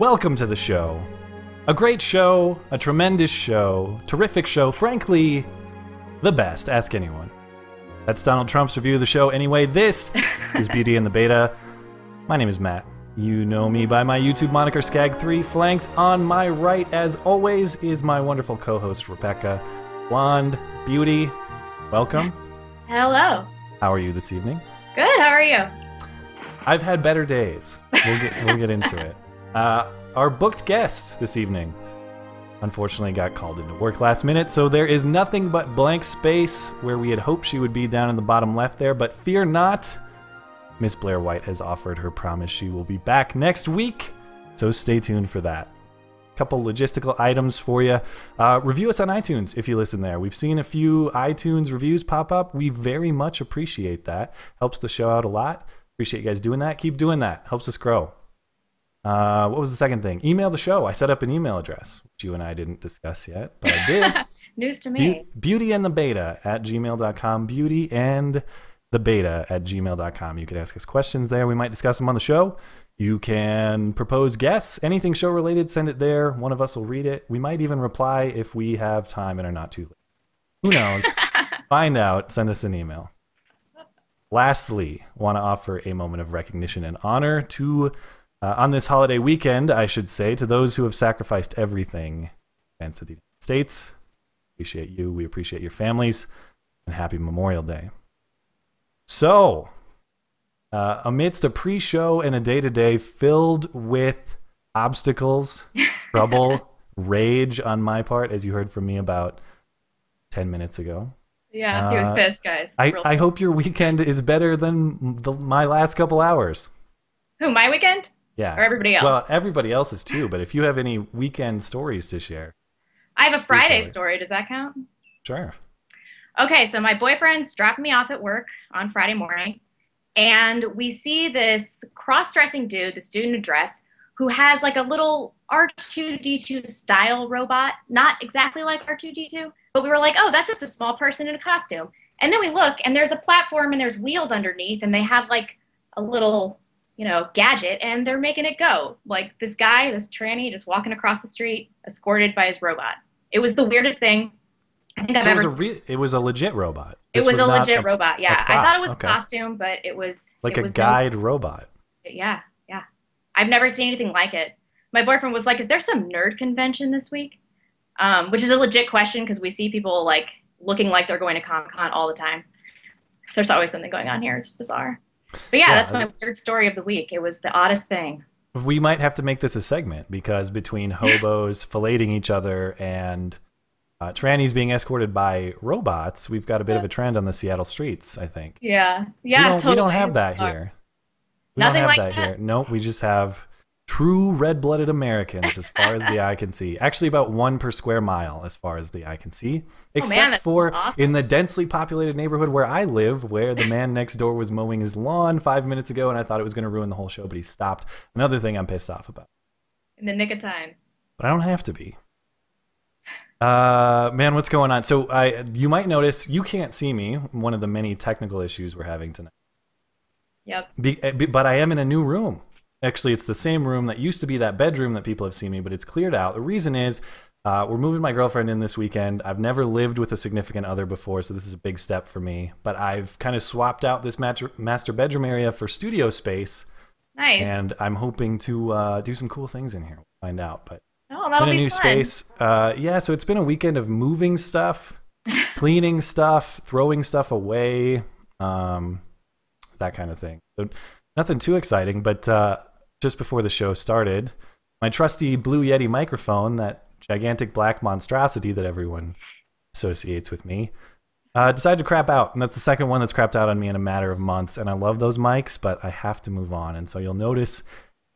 Welcome to the show. A great show, a tremendous show, terrific show, frankly, the best. Ask anyone. That's Donald Trump's review of the show. Anyway, this is Beauty and the Beta. My name is Matt. You know me by my YouTube moniker Skag3. Flanked on my right, as always, is my wonderful co host Rebecca. Blonde, Beauty, welcome. Hello. How are you this evening? Good. How are you? I've had better days. We'll get we'll get into it. Uh, our booked guest this evening, unfortunately, got called into work last minute, so there is nothing but blank space where we had hoped she would be down in the bottom left there. But fear not, Miss Blair White has offered her promise she will be back next week, so stay tuned for that. Couple logistical items for you. Uh, review us on iTunes if you listen there. We've seen a few iTunes reviews pop up. We very much appreciate that. Helps the show out a lot. Appreciate you guys doing that. Keep doing that. Helps us grow. Uh, what was the second thing? Email the show. I set up an email address, which you and I didn't discuss yet, but I did. News to me. beauty and the beta at gmail.com. Beauty and the beta at gmail.com. You can ask us questions there. We might discuss them on the show. You can propose guests, anything show related, send it there. One of us will read it. We might even reply if we have time and are not too late. Who knows? Find out. Send us an email. Lastly, want to offer a moment of recognition and honor to, uh, on this holiday weekend, I should say, to those who have sacrificed everything in defense of the United States. Appreciate you. We appreciate your families. And happy Memorial Day. So, uh, amidst a pre show and a day to day filled with obstacles, trouble, rage on my part, as you heard from me about 10 minutes ago. Yeah, he was Uh, pissed, guys. I, I hope your weekend is better than the, my last couple hours. Who, my weekend? Yeah. Or everybody else? Well, everybody else's too, but if you have any weekend stories to share, I have a Friday story. Does that count? sure. Okay, so my boyfriend's dropping me off at work on Friday morning, and we see this cross dressing dude, this dude in a dress, who has like a little R2D2 style robot. Not exactly like R2D2, but we were like, oh, that's just a small person in a costume. And then we look, and there's a platform, and there's wheels underneath, and they have like a little, you know, gadget, and they're making it go. Like this guy, this tranny, just walking across the street, escorted by his robot. It was the weirdest thing I think I've So it ever was a re- it was a legit robot. it This was, a legit robot. Yeah, I thought it was Okay. a costume, but it was like it a was guide robot. yeah, yeah. I've never seen anything like it. My boyfriend was like, "Is there some nerd convention this week?" Um, which is a legit question because we see people like looking like they're going to Comic Con all the time. There's always something going on here. It's bizarre. But yeah, Yeah, that's my weird story of the week. It was the oddest thing. We might have to make this a segment because between hobos filleting each other and uh, trannies being escorted by robots, we've got a bit of a trend on the Seattle streets. I think. Yeah, we yeah. don't, totally. we don't have that here. We Nothing don't have like that, that? here. Nope, we just have true red-blooded Americans as far as the eye can see. Actually, about one per square mile as far as the eye can see, except Oh, that for awesome. in the densely populated neighborhood where I live, where the man next door was mowing his lawn five minutes ago, and I thought it was going to ruin the whole show, but he stopped. Another thing I'm pissed off about, in the nick of time. but I don't have to be. Uh, man, what's going on? So I, you might notice you can't see me. One of the many technical issues we're having tonight. Yep. Be, eh, be- but I am in a new room. Actually, it's the same room that used to be that bedroom that people have seen me, but it's cleared out. The reason is uh, we're moving my girlfriend in this weekend. I've never lived with a significant other before, so this is a big step for me. But I've kind of swapped out this mat- master bedroom area for studio space, Nice. and I'm hoping to uh, do some cool things in here. We'll find out. But oh, in a new fun. space. Uh, yeah, so it's been a weekend of moving stuff, cleaning stuff, throwing stuff away, um, that kind of thing. So nothing too exciting, but uh, just before the show started, my trusty Blue Yeti microphone, that gigantic black monstrosity that everyone associates with me, uh, decided to crap out. And that's the second one that's crapped out on me in a matter of months. And I love those mics, but I have to move on. And so you'll notice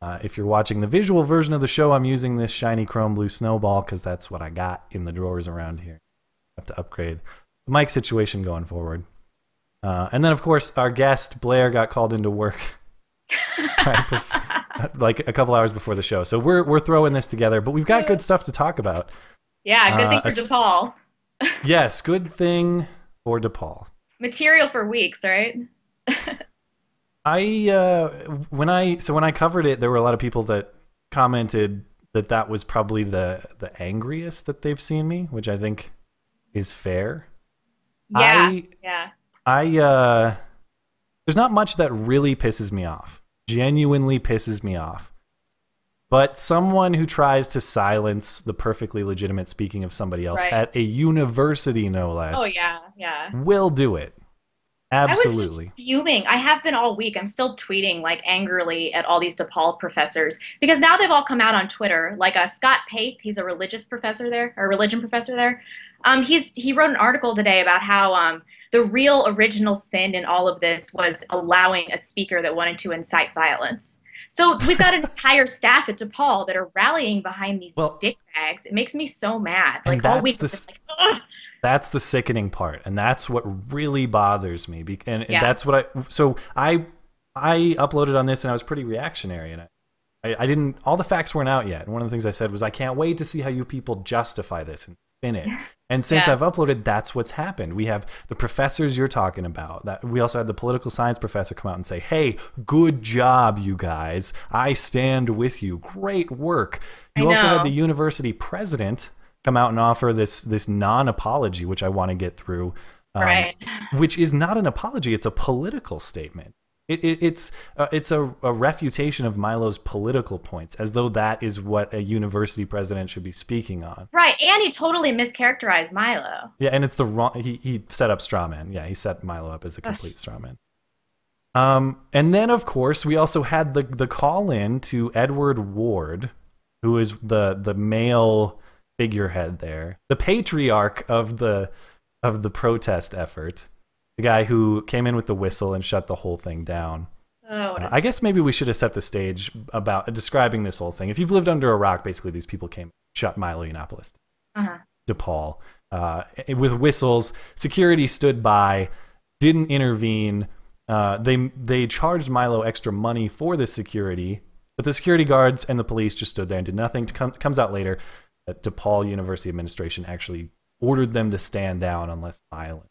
Uh, if you're watching the visual version of the show, I'm using this shiny chrome blue snowball because that's what I got in the drawers around here. I have to upgrade the mic situation going forward. Uh, and then, of course, our guest Blair got called into work right bef- like a couple hours before the show. So we're we're throwing this together, but we've got good stuff to talk about. Yeah, good Uh, thing for DePaul. Yes, good thing for DePaul. Material for weeks, right? I uh, when I so when I covered it, there were a lot of people that commented that that was probably the the angriest that they've seen me, which I think is fair. Yeah, I yeah. I uh, there's not much that really pisses me off. Genuinely pisses me off. But someone who tries to silence the perfectly legitimate speaking of somebody else Right. at a university, no less, Oh yeah, yeah. will do it. I was Absolutely. just fuming. I have been all week. I'm still tweeting like angrily at all these DePaul professors because now they've all come out on Twitter. Like uh, Scott Paeth, he's a religious professor there, or religion professor there. Um, he's he wrote an article today about how um, the real original sin in all of this was allowing a speaker that wanted to incite violence. So we've got an entire staff at DePaul that are rallying behind these Well- dick bags. It makes me so mad. Like all that's week, the like, that's the sickening part and that's what really bothers me and, and Yeah. that's what i so i i uploaded on this and i was pretty reactionary and I, I i didn't all the facts weren't out yet and one of the things i said was i can't wait to see how you people justify this and spin it. And since Yeah. i've uploaded that's what's happened. We have the professors you're talking about that we also had the political science professor come out and say hey good job you guys. I stand with you. Great work. You I also had the university president come out and offer this this non-apology which i want to get through um, right. which is not an apology it's a political statement it, it, it's uh, it's a, a refutation of milo's political points as though that is what a university president should be speaking on. Right, and he totally mischaracterized Milo. yeah and it's the wrong he, he set up straw man. Yeah he set milo up as a complete straw man. Um, and then of course we also had the the call in to edward ward who is the the male figurehead there the patriarch of the of the protest effort the guy who came in with the whistle and shut the whole thing down Oh, uh, I guess maybe we should have set the stage about describing this whole thing. If you've lived under a rock, basically these people came, shut Milo Yiannopoulos, uh-huh. DePaul, uh, with whistles. Security stood by, didn't intervene. Uh, they they charged Milo extra money for the security, but the security guards and the police just stood there and did nothing. Come, comes out later that DePaul University administration actually ordered them to stand down unless violent.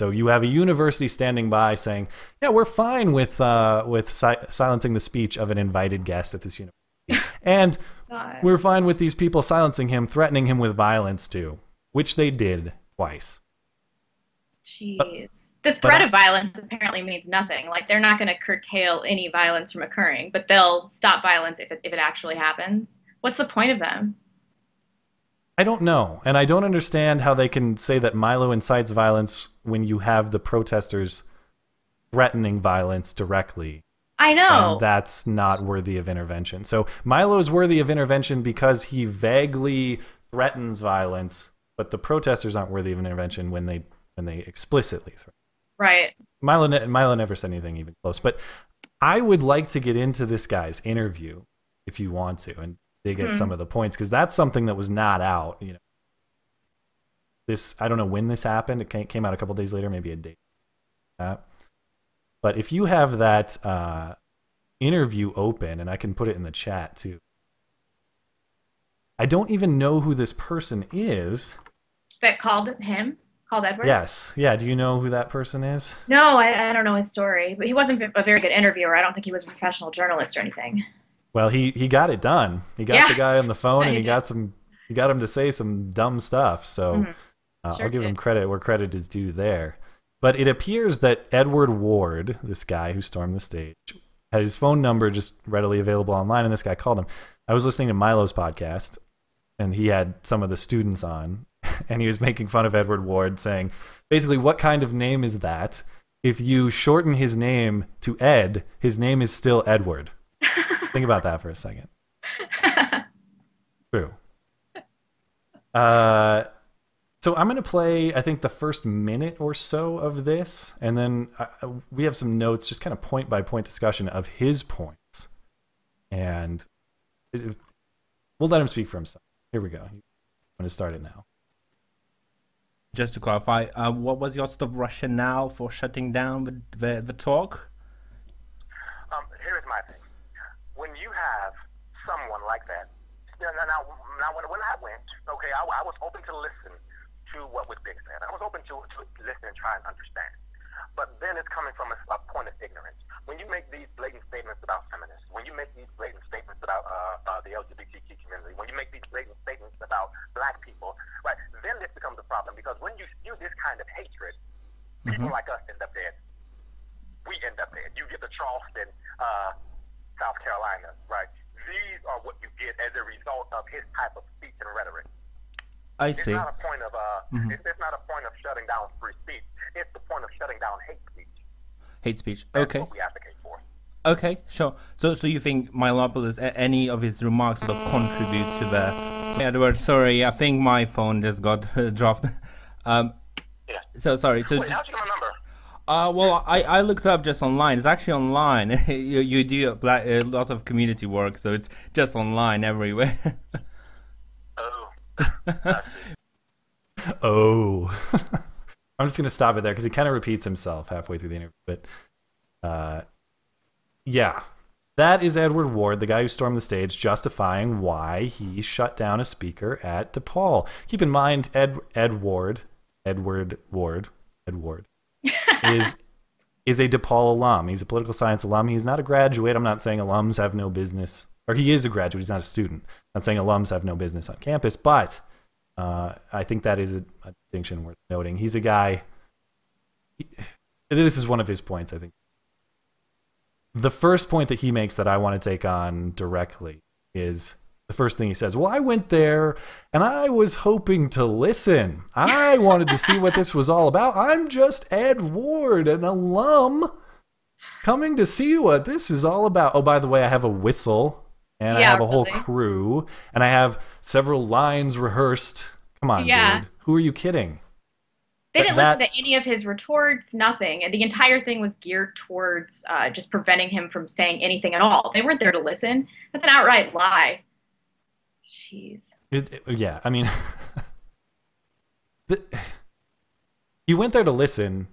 So you have a university standing by saying, "Yeah, we're fine with uh, with si- silencing the speech of an invited guest at this university, and God. we're fine with these people silencing him, threatening him with violence too, which they did twice." Jeez. The threat I- of violence apparently means nothing. Like they're not going to curtail any violence from occurring, but they'll stop violence if it, if it actually happens. What's the point of them? I don't know, and I don't understand how they can say that Milo incites violence when you have the protesters threatening violence directly. I know. and that's not worthy of intervention. So Milo's worthy of intervention because he vaguely threatens violence, but the protesters aren't worthy of an intervention when they when they explicitly threaten. right. Milo ne- Milo never said anything even close. But I would like to get into this guy's interview if you want to and dig at Mhm. some of the points because that's something that was not out. You know, this I don't know when this happened. It came, out a couple days later, maybe a day. Uh, but if you have that uh, interview open, and I can put it in the chat too. I don't even know who this person is. That called him? Called Edward? Yes. Yeah. Do you know who that person is? No, I, I don't know his story, but he wasn't a very good interviewer. I don't think he was a professional journalist or anything. Well, he he got it done. He got Yeah. the guy on the phone, and he got some. He got him to say some dumb stuff. So Mhm. Uh, Sure I'll give him credit where credit is due there. But it appears that Edward Ward, this guy who stormed the stage, had his phone number just readily available online, and this guy called him. I was listening to Milo's podcast, and he had some of the students on, and he was making fun of Edward Ward, saying, basically, what kind of name is that? If you shorten his name to Ed, his name is still Edward. Think about that for a second. True. Uh, so I'm going to play, I think, the first minute or so of this, and then uh, we have some notes, just kind of point by point discussion of his points. and it, we'll let him speak for himself. Here we go. I'm going to start it now. Just to clarify, uh, what was your sort of rationale for shutting down the, the, the talk? Um, here's my thing. When you have someone like that, now, now, now when, when I went, okay, I, I was open to listen to what was being said. I was open to, to listen and try and understand. But then it's coming from a, a point of ignorance. When you make these blatant statements about feminists, when you make these blatant statements about uh, uh, the LGBTQ community, when you make these blatant statements about black people, right, then this becomes a problem because when you spew this kind of hatred, people like us end up dead. We end up dead. You get the Charleston, uh, South Carolina, right? These are what you get as a result of his type of speech and rhetoric. I see. It's not a point of uh, Mhm. it's, it's not a point of shutting down free speech. It's the point of shutting down hate speech. Hate speech. That's Okay. what we advocate for. Okay, sure. So, so you think Milopoulos, any of his remarks sort of contribute to the? Edward, sorry, I think my phone just got dropped. Um, Yeah. so sorry. So, Wait, how'd you get my number? uh, well, I, I looked up just online. It's actually online. you you do a, lot of community work, so it's just online everywhere. Oh, I see. Oh. I'm just going to stop it there because he kind of repeats himself halfway through the interview. But uh, yeah, that is Edward Ward, the guy who stormed the stage, justifying why he shut down a speaker at DePaul. Keep in mind, Ed, Ed Ward, Edward Ward, Ed Ward, is is a DePaul alum. He's a political science alum. He's not a graduate. I'm not saying alums have no business, or he is a graduate. He's not a student. I'm not saying alums have no business on campus, but uh, I think that is a, a distinction worth noting. He's a guy. he- this is one of his points, I think. The first point that he makes that I want to take on directly is the first thing he says. Well, I went there and I was hoping to listen. I wanted to see what this was all about. I'm just Ed Ward, an alum, coming to see what this is all about. Oh, by the way, I have a whistle and I have a whole crew and I have several lines rehearsed. Come on, Yeah. dude. Who are you kidding? They didn't that- listen to any of his retorts, nothing. And the entire thing was geared towards uh, just preventing him from saying anything at all. They weren't there to listen. That's an outright lie. Jeez. It, it- yeah, I mean, the, he went there to listen,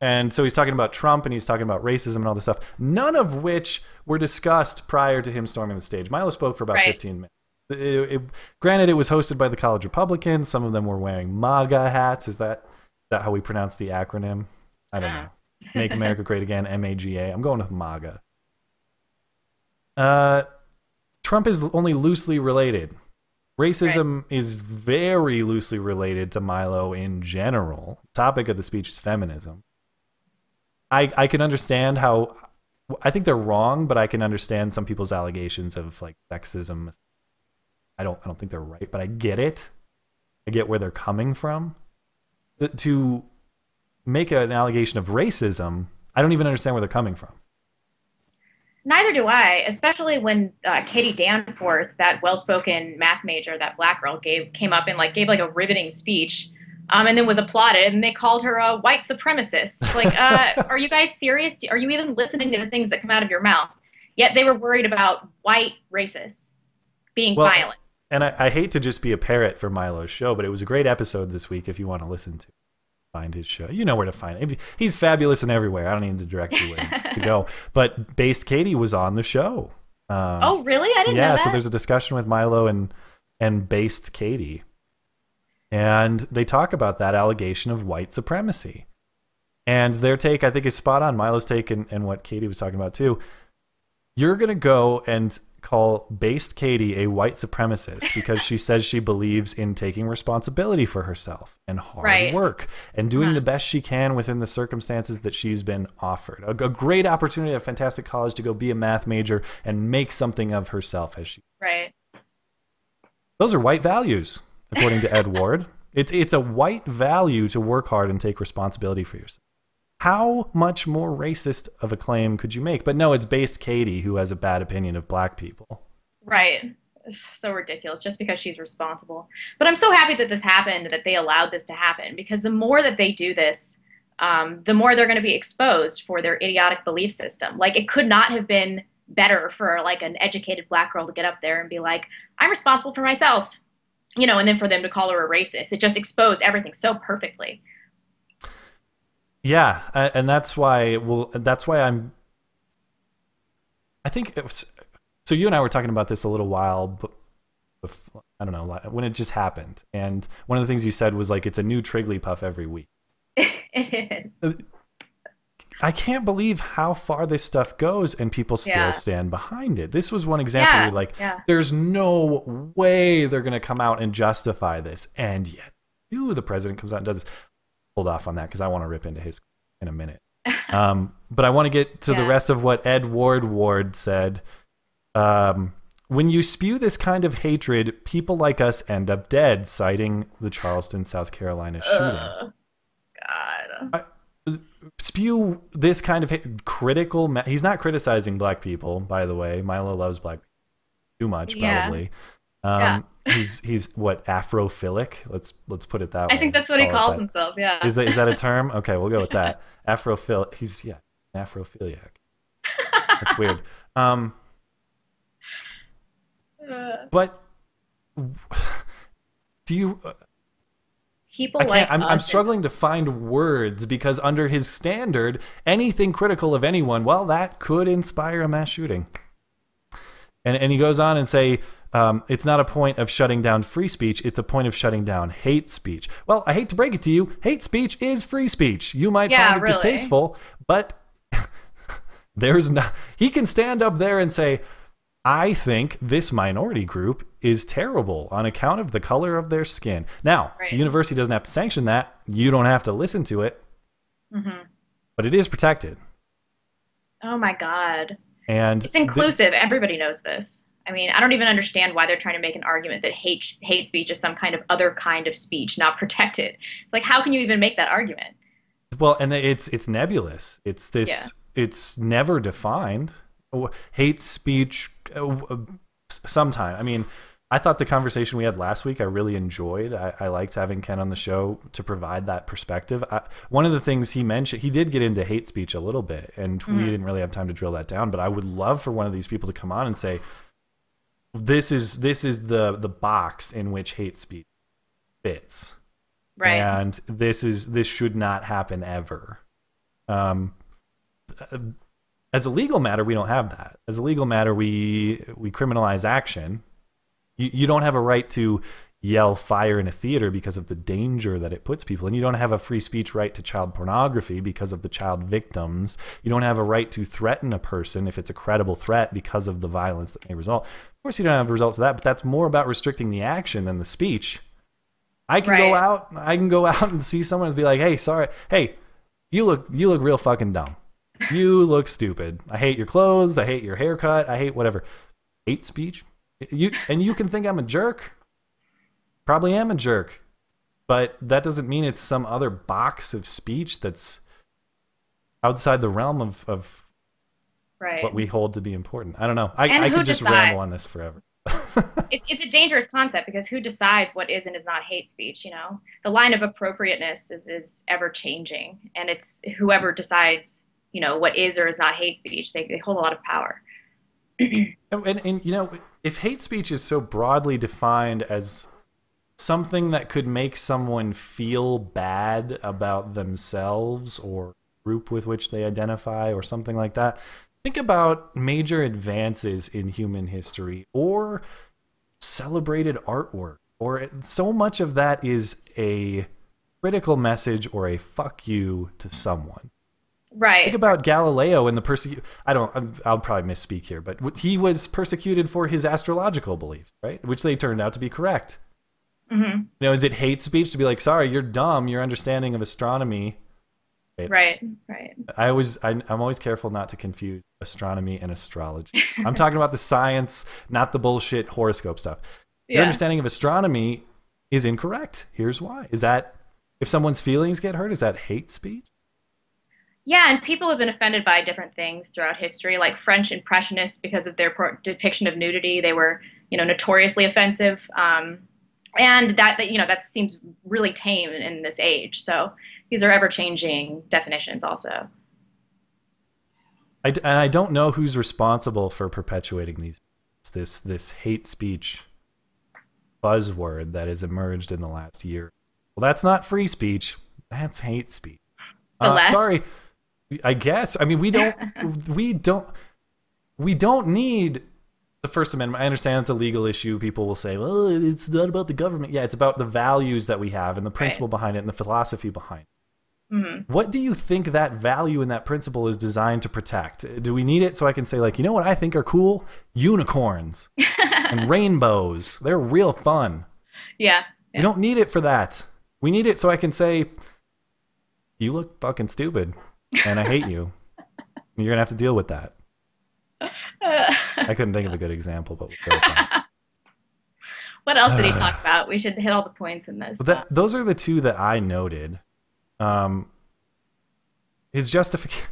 and so he's talking about Trump and he's talking about racism and all this stuff. None of which were discussed prior to him storming the stage. Milo spoke for about Right. 15 minutes. It- it- granted, it was hosted by the college Republicans. Some of them were wearing MAGA hats. Is that is that how we pronounce the acronym? I don't know. Make America Great Again, M A G A. I'm going with MAGA. Uh, Trump is only loosely related. Racism is very loosely related to Milo in general. topic of the speech is feminism. I I can understand how I think they're wrong, but I can understand some people's allegations of like sexism. I don't I don't think they're right, but I get it. I get where they're coming from. To make an allegation of racism, I don't even understand where they're coming from. Neither do I, especially when uh, Katie Danforth, that well-spoken math major, that black girl, gave came up and like gave like a riveting speech, um, and then was applauded, and they called her a white supremacist. It's like, uh, are you guys serious? Are you even listening to the things that come out of your mouth? Yet they were worried about white racists being Well, violent. And I, I hate to just be a parrot for Milo's show, but it was a great episode this week if you want to listen to find his show. You know where to find it. He's fabulous and everywhere. I don't need to direct you where to go. But Based Katie was on the show. Um, oh, really? I didn't yeah, know that. so there's a discussion with Milo and and Based Katie. And they talk about that allegation of white supremacy. And their take, I think, is spot on. Milo's take and, and what Katie was talking about too. You're gonna go and call based Katie a white supremacist because she says she believes in taking responsibility for herself and hard Right. work and doing Huh. the best she can within the circumstances that she's been offered. A, a great opportunity at a fantastic college to go be a math major and make something of herself as she right. those are white values, according to Ed Ward. It's it's a white value to work hard and take responsibility for yourself. How much more racist of a claim could you make? But no, it's based Katie who has a bad opinion of black people. Right. It's so ridiculous just because she's responsible. But I'm so happy that this happened, that they allowed this to happen, because the more that they do this, um, the more they're going to be exposed for their idiotic belief system. Like, it could not have been better for like an educated black girl to get up there and be like, I'm responsible for myself, you know, and then for them to call her a racist. It just exposed everything so perfectly. Yeah, and that's why. Well, that's why I'm. I think it was. So you and I were talking about this a little while, but I don't know when it just happened, and one of the things you said was like it's a new Trigglypuff every week. it is. Uh, I can't believe how far this stuff goes and people still yeah. stand behind it. This was one example yeah, where like yeah. there's no way they're going to come out and justify this. And yet, ooh, the president comes out and does this. Hold off on that because I want to rip into his in a minute. Um, but I want to get to the rest of what Ed Ward Ward said. Um, when you spew this kind of hatred, people like us end up dead, citing the Charleston, South Carolina shooting. Uh, God. I, spew this kind of critical. Ma- he's not criticizing black people, by the way. Milo loves black people too much, probably. Yeah. Um, yeah. He's he's what Afrophilic. Let's let's put it that way. I think that's what he calls that. himself. Yeah. Is that is that a term? Okay, we'll go with that. Afrophilic. He's yeah, Afrophiliac. That's weird. Um, uh. but do you? Uh, people like I'm, I'm struggling to find words because under his standard, anything critical of anyone, well, that could inspire a mass shooting. And and he goes on and say. Um, it's not a point of shutting down free speech. It's a point of shutting down hate speech. Well, I hate to break it to you. Hate speech is free speech. You might yeah, find it really. distasteful, but there's not. He can stand up there and say, I think this minority group is terrible on account of the color of their skin. Now, right. the university doesn't have to sanction that. You don't have to listen to it. Mm-hmm. But it is protected. Oh my God. And it's inclusive. Everybody knows this. I mean, I don't even understand why they're trying to make an argument that hate hate speech is some kind of other kind of speech, not protected. Like, how can you even make that argument? Well, and it's it's nebulous. It's this. Yeah. It's never defined. Hate speech uh, sometime. I mean, I thought the conversation we had last week I really enjoyed. I, I liked having Ken on the show to provide that perspective. I, one of the things he mentioned, he did get into hate speech a little bit, and mm. we didn't really have time to drill that down. But I would love for one of these people to come on and say, "This is this is the the box in which hate speech fits." Right. And this is this should not happen ever. Um, as a legal matter, we don't have that. As a legal matter, we we criminalize action. You you don't have a right to yell fire in a theater because of the danger that it puts people and you don't have a free speech right to child pornography because of the child victims you don't have a right to threaten a person if it's a credible threat because of the violence that may result of course you don't have results of that but that's more about restricting the action than the speech i can right. go out i can go out and see someone and be like hey sorry hey you look you look real fucking dumb you look stupid. I hate your clothes. I hate your haircut. I hate whatever. Hate speech. You and you can think I'm a jerk. Probably am a jerk, but that doesn't mean it's some other box of speech that's outside the realm of of right. what we hold to be important. I don't know. I, I could just decides? ramble on this forever. it, it's a dangerous concept because who decides what is and is not hate speech? You know, the line of appropriateness is is ever changing, and it's whoever decides you know what is or is not hate speech. They they hold a lot of power. and, and, and you know, if hate speech is so broadly defined as something that could make someone feel bad about themselves or group with which they identify or something like that. Think about major advances in human history or celebrated artwork or so much of that is a critical message or a fuck you to someone. Right. Think about Galileo and the persecution. I don't. I'll probably misspeak here, but he was persecuted for his astrological beliefs, right? Which they turned out to be correct. Mm-hmm. You know, is it hate speech to be like, "Sorry, you're dumb. Your understanding of astronomy." Right. Right. right. I always, I, I'm always careful not to confuse astronomy and astrology. I'm talking about the science, not the bullshit horoscope stuff. Yeah. Your understanding of astronomy is incorrect. Here's why: is that if someone's feelings get hurt, is that hate speech? Yeah, and people have been offended by different things throughout history, like French Impressionists because of their depiction of nudity. They were, you know, notoriously offensive, um, and that, that you know that seems really tame in this age. So these are ever changing definitions, also. I and I don't know who's responsible for perpetuating these this this hate speech buzzword that has emerged in the last year. Well, that's not free speech. That's hate speech. Uh, sorry. I guess. I mean, we don't. we don't. We don't need the First Amendment. I understand it's a legal issue. People will say, "Well, it's not about the government." Yeah, it's about the values that we have and the principle behind it and the philosophy behind. it. Mhm. What do you think that value and that principle is designed to protect? Do we need it so I can say, like, you know what I think are cool? Unicorns and rainbows. They're real fun. Yeah. We don't need it for that. We need it so I can say, you look fucking stupid and I hate you. You're going to have to deal with that. I couldn't think of a good example, but we'll go with that. what else did he talk about? We should hit all the points in this. That, those are the two that I noted. Um, his justification.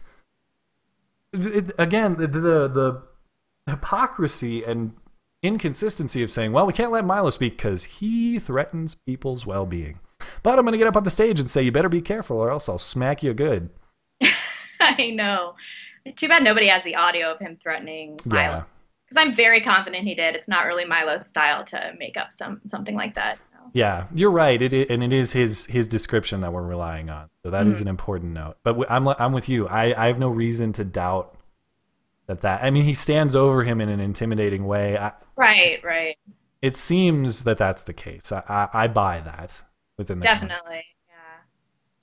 Again, the, the the hypocrisy and inconsistency of saying, "Well, we can't let Milo speak because he threatens people's well-being." But I'm going to get up on the stage and say, "You better be careful, or else I'll smack you good." I know. Too bad nobody has the audio of him threatening Yeah. Milo. Because I'm very confident he did. It's not really Milo's style to make up some something like that. Yeah, you're right. It and it is his his description that we're relying on. So that is mm-hmm. an important note. But w- I'm I'm with you. I I have no reason to doubt that that. I mean, he stands over him in an intimidating way. I, Right, right. it seems that that's the case. I I, I buy that within the. Definitely. Yeah.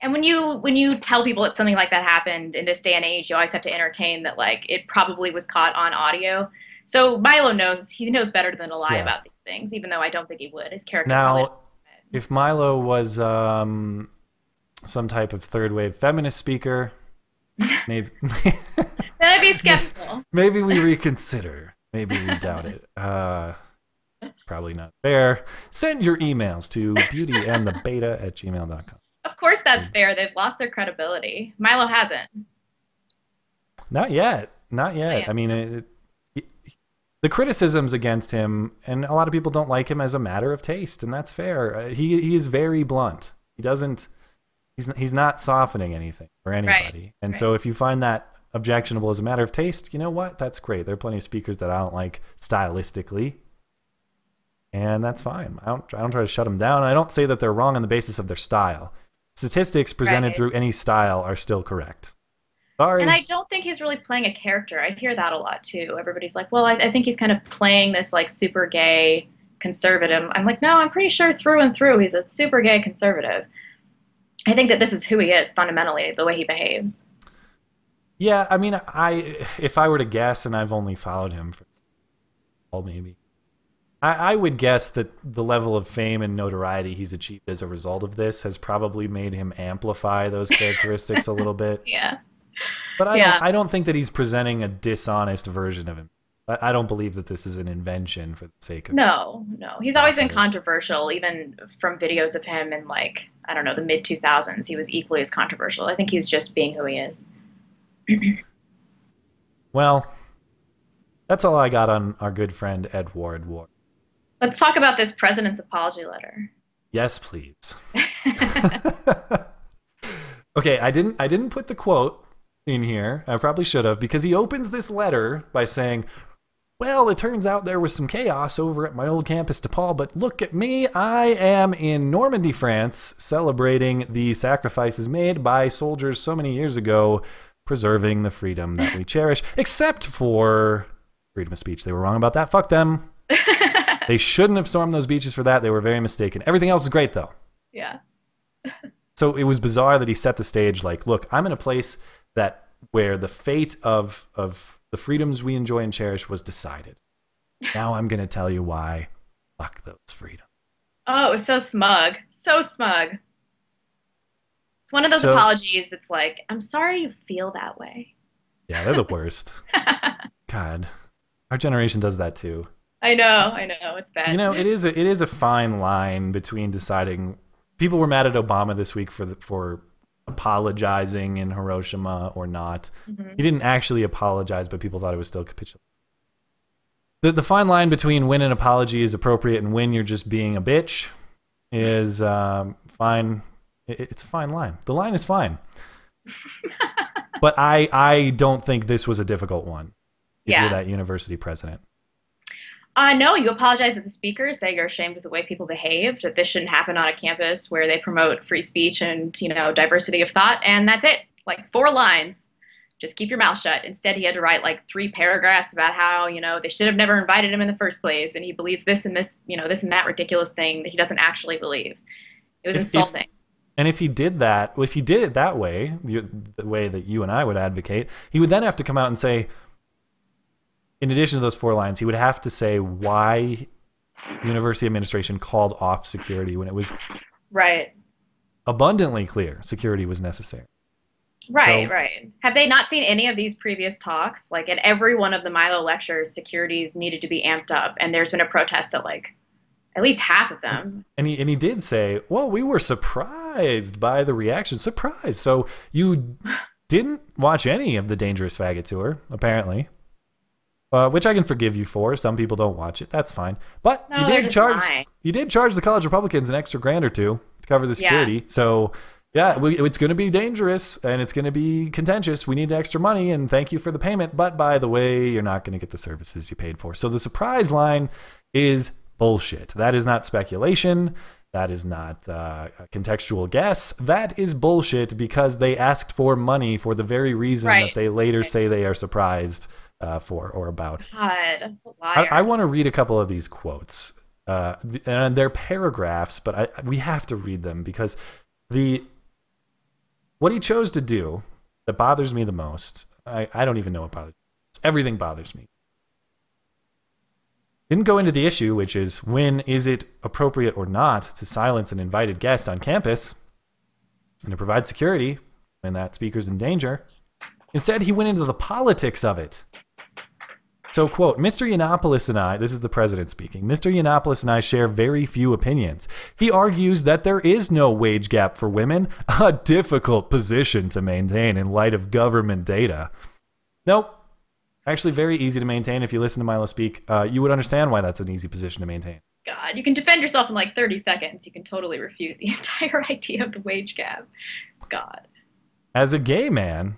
And when you when you tell people that something like that happened in this day and age, you always have to entertain that like it probably was caught on audio. So Milo knows he knows better than to lie Yeah. about these things, even though I don't think he would. His character Now- If Milo was um some type of third wave feminist speaker, maybe then I'd be skeptical. maybe we reconsider. Maybe we doubt it. Uh, probably not fair. Send your emails to beautyandthebeta at gmail.com. of course that's Mm. fair. They've lost their credibility. Milo hasn't. Not yet. Not yet. I mean, it, it, the criticisms against him, and a lot of people don't like him as a matter of taste, and that's fair. Uh, he he is very blunt. He doesn't. He's he's not softening anything for anybody. And so, if you find that objectionable as a matter of taste, you know what? That's great. There are plenty of speakers that I don't like stylistically, and that's fine. I don't I don't try to shut them down. I don't say that they're wrong on the basis of their style. Statistics presented Right. through any style are still correct. Sorry. And I don't think he's really playing a character. I hear that a lot too. Everybody's like, well, I, I think he's kind of playing this like super gay conservative. I'm like, no, I'm pretty sure through and through he's a super gay conservative. I think that this is who he is fundamentally, the way he behaves. Yeah, I mean, I if I were to guess, and I've only followed him for well, maybe, I, I would guess that the level of fame and notoriety he's achieved as a result of this has probably made him amplify those characteristics a little bit. Yeah. But I Yeah. don't, I don't think that he's presenting a dishonest version of him. I, I don't believe that this is an invention for the sake of No, no. He's always been controversial, even from videos of him in like, I don't know, the mid 2000s. He was equally as controversial. I think he's just being who he is. Well, that's all I got on our good friend Edward Ward. Let's talk about this president's apology letter. Yes, please. okay, I didn't I didn't put the quote in here. I probably should have because he opens this letter by saying, "Well, it turns out there was some chaos over at my old campus DePaul, but look at me. I am in Normandy, France, celebrating the sacrifices made by soldiers so many years ago, preserving the freedom that we cherish, except for freedom of speech. They were wrong about that. Fuck them. They shouldn't have stormed those beaches for that. They were very mistaken. Everything else is great though." yeah. So it was bizarre that he set the stage like, look, I'm in a place that where the fate of of the freedoms we enjoy and cherish was decided. Now I'm gonna tell you why. Fuck those freedoms. Oh, it was so smug. So smug. It's one of those So- apologies that's like, I'm sorry you feel that way. Yeah, they're the worst. God, our generation does that too. I know, I know, it's bad. You know, it is a, it is a fine line between deciding. People were mad at Obama this week for the, for apologizing in Hiroshima or not. Mhm. He didn't actually apologize, but people thought it was still capitulation. The the fine line between when an apology is appropriate and when you're just being a bitch is um, fine. It, it's a fine line. The line is fine. But I I don't think this was a difficult one. If Yeah. you're that university president. Uh, no, you apologize to the speakers, say you're ashamed of the way people behaved, that this shouldn't happen on a campus where they promote free speech and, you know, diversity of thought, and that's it. Like four lines. Just keep your mouth shut. Instead, he had to write like three paragraphs about how, you know, they should have never invited him in the first place, and he believes this and this, you know, this and that ridiculous thing that he doesn't actually believe. It was If- if- insulting. And if he did that, if he did it that way, the, the way that you and I would advocate, he would then have to come out and say, in addition to those four lines, he would have to say why university administration called off security when it was right. abundantly clear security was necessary. Right, So- right. Have they not seen any of these previous talks? Like at every one of the Milo lectures, securities needed to be amped up, and there's been a protest at like at least half of them. And he and he did say, "Well, we were surprised by the reaction. Surprised. So you didn't watch any of the Dangerous Faggot tour, apparently." Uh, which I can forgive you for. Some people don't watch it. That's fine. But No, you did charge lying. you did charge the college Republicans an extra grand or two to cover the Yeah. security. So yeah, we, it's going to be dangerous and it's going to be contentious. We need extra money and thank you for the payment. But by the way, you're not going to get the services you paid for. So the surprise line is bullshit. That is not speculation. That is not uh, a contextual guess. That is bullshit because they asked for money for the very reason Right. that they later say they are surprised uh, for or about. God, I. I want to read a couple of these quotes, uh, and they're paragraphs, but I, we have to read them because the what he chose to do that bothers me the most. I, I don't even know what bothers. Me. Everything bothers me. Didn't go into the issue, which is when is it appropriate or not to silence an invited guest on campus and to provide security when that speaker's in danger. Instead, he went into the politics of it. So, quote, Mr. Yiannopoulos and I, this is the president speaking, Mr. Yiannopoulos and I share very few opinions. He argues that there is no wage gap for women, a difficult position to maintain in light of government data. Nope. Actually, very easy to maintain if you listen to Milo speak. Uh, you would understand why that's an easy position to maintain. God, you can defend yourself in like 30 seconds. You can totally refute the entire idea of the wage gap. God. As a gay man,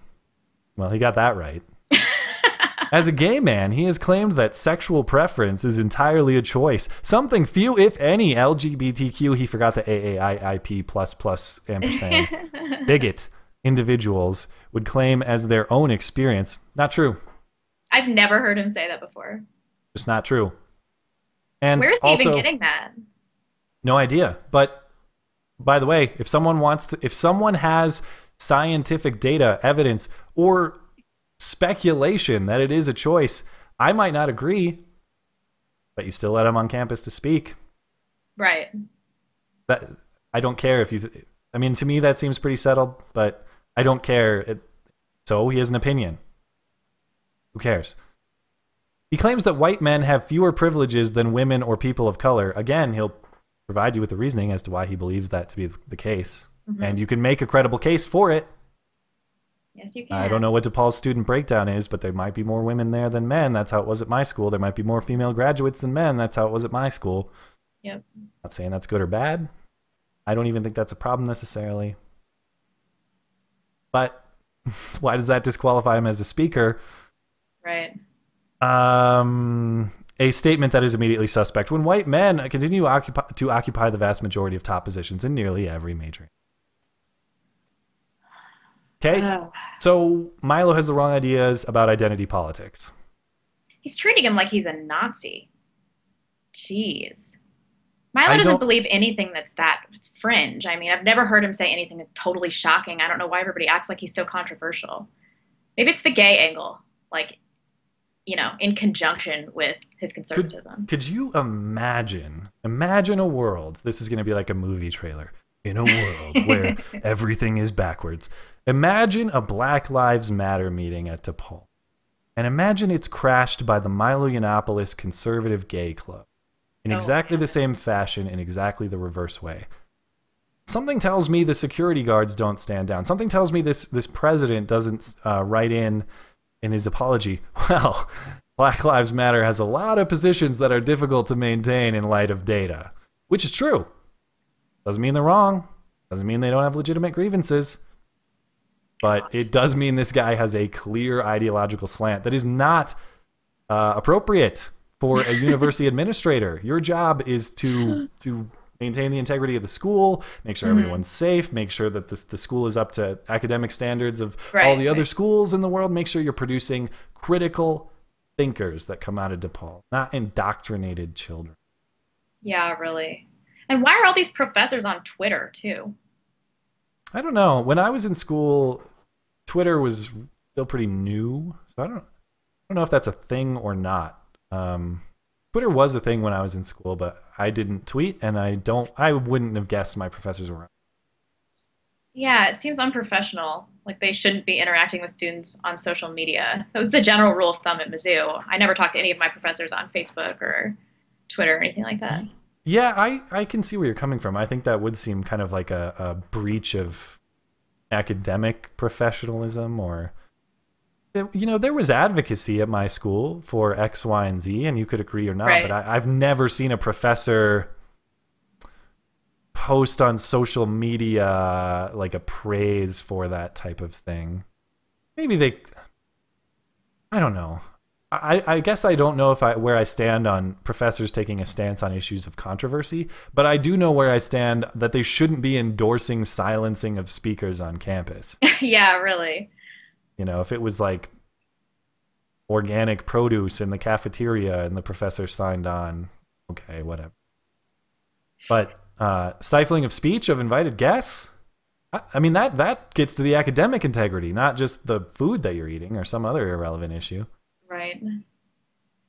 well, he got that right. As a gay man, he has claimed that sexual preference is entirely a choice, something few, if any, LGBTQ, he forgot the AAIIP plus plus ampersand, bigot individuals would claim as their own experience. Not true. I've never heard him say that before. Just not true. And Where is he also, even getting that? No idea. But by the way, if someone wants to, if someone has scientific data, evidence, or speculation that it is a choice, I might not agree, but you still let him on campus to speak. Right. That I don't care if you. Th- I mean, to me that seems pretty settled, but I don't care. It, so he has an opinion. Who cares? He claims that white men have fewer privileges than women or people of color. Again, he'll provide you with the reasoning as to why he believes that to be the case. Mhm. And you can make a credible case for it. Yes, you can. I don't know what DePaul's student breakdown is, but there might be more women there than men. That's how it was at my school. There might be more female graduates than men. That's how it was at my school. Yep. Not saying that's good or bad. I don't even think that's a problem necessarily. But why does that disqualify him as a speaker? Right. Um, a statement that is immediately suspect when white men continue to occupy, to occupy the vast majority of top positions in nearly every major. Okay, Ugh. so Milo has the wrong ideas about identity politics. He's treating him like he's a Nazi. Jeez. Milo doesn't believe anything that's that fringe. I mean, I've never heard him say anything that's totally shocking. I don't know why everybody acts like he's so controversial. Maybe it's the gay angle, like, you know, in conjunction with his conservatism. Could you imagine? Imagine a world. This is going to be like a movie trailer. In a world where everything is backwards. Imagine a Black Lives Matter meeting at DePaul. And imagine it's crashed by the Milo Yiannopoulos Conservative Gay Club in Oh, exactly the same fashion, in exactly the reverse way. Something tells me the security guards don't stand down. Something tells me this this president doesn't uh, write in in his apology. Well, Black Lives Matter has a lot of positions that are difficult to maintain in light of data, which is true. Doesn't mean they're wrong. Doesn't mean they don't have legitimate grievances. but it does mean this guy has a clear ideological slant that is not uh, appropriate for a university administrator. Your job is to to maintain the integrity of the school, make sure Mhm. everyone's safe, make sure that this, the school is up to academic standards of all the other right. schools in the world. Make sure you're producing critical thinkers that come out of DePaul, not indoctrinated children. Yeah, really. And why are all these professors on Twitter too? I don't know. When I was in school, Twitter was still pretty new, so I don't, I don't know if that's a thing or not. Um, Twitter was a thing when I was in school, but I didn't tweet, and I don't. I wouldn't have guessed my professors were. On. Yeah, it seems unprofessional. Like they shouldn't be interacting with students on social media. That was the general rule of thumb at Mizzou. I never talked to any of my professors on Facebook or Twitter or anything like that. Yeah, I, I can see where you're coming from. I think that would seem kind of like a, a breach of academic professionalism or you know, there was advocacy at my school for X, Y, and Z, and you could agree or not, Right. but I, I've never seen a professor post on social media like a praise for that type of thing. Maybe they I don't know. I, I guess I don't know if I where I stand on professors taking a stance on issues of controversy, but I do know where I stand that they shouldn't be endorsing silencing of speakers on campus. yeah, really. You know, if it was like organic produce in the cafeteria and the professor signed on, okay, whatever. But uh, stifling of speech of invited guests, I, I mean that that gets to the academic integrity, not just the food that you're eating or some other irrelevant issue. Right.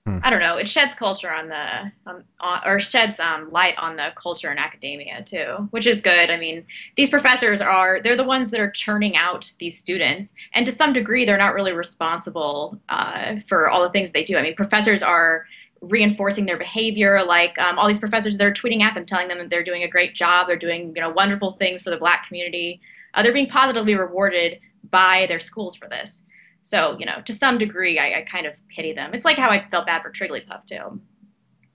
Hmm. I don't know. It sheds culture on the, on, on, or sheds um, light on the culture in academia too, which is good. I mean, these professors are, they're the ones that are churning out these students. And to some degree, they're not really responsible uh, for all the things they do. I mean, professors are reinforcing their behavior. Like um, all these professors, they're tweeting at them, telling them that they're doing a great job. They're doing, you know, wonderful things for the black community. Uh, they're being positively rewarded by their schools for this. So, you know, to some degree, I, I kind of pity them. It's like how I felt bad for Trigglypuff too.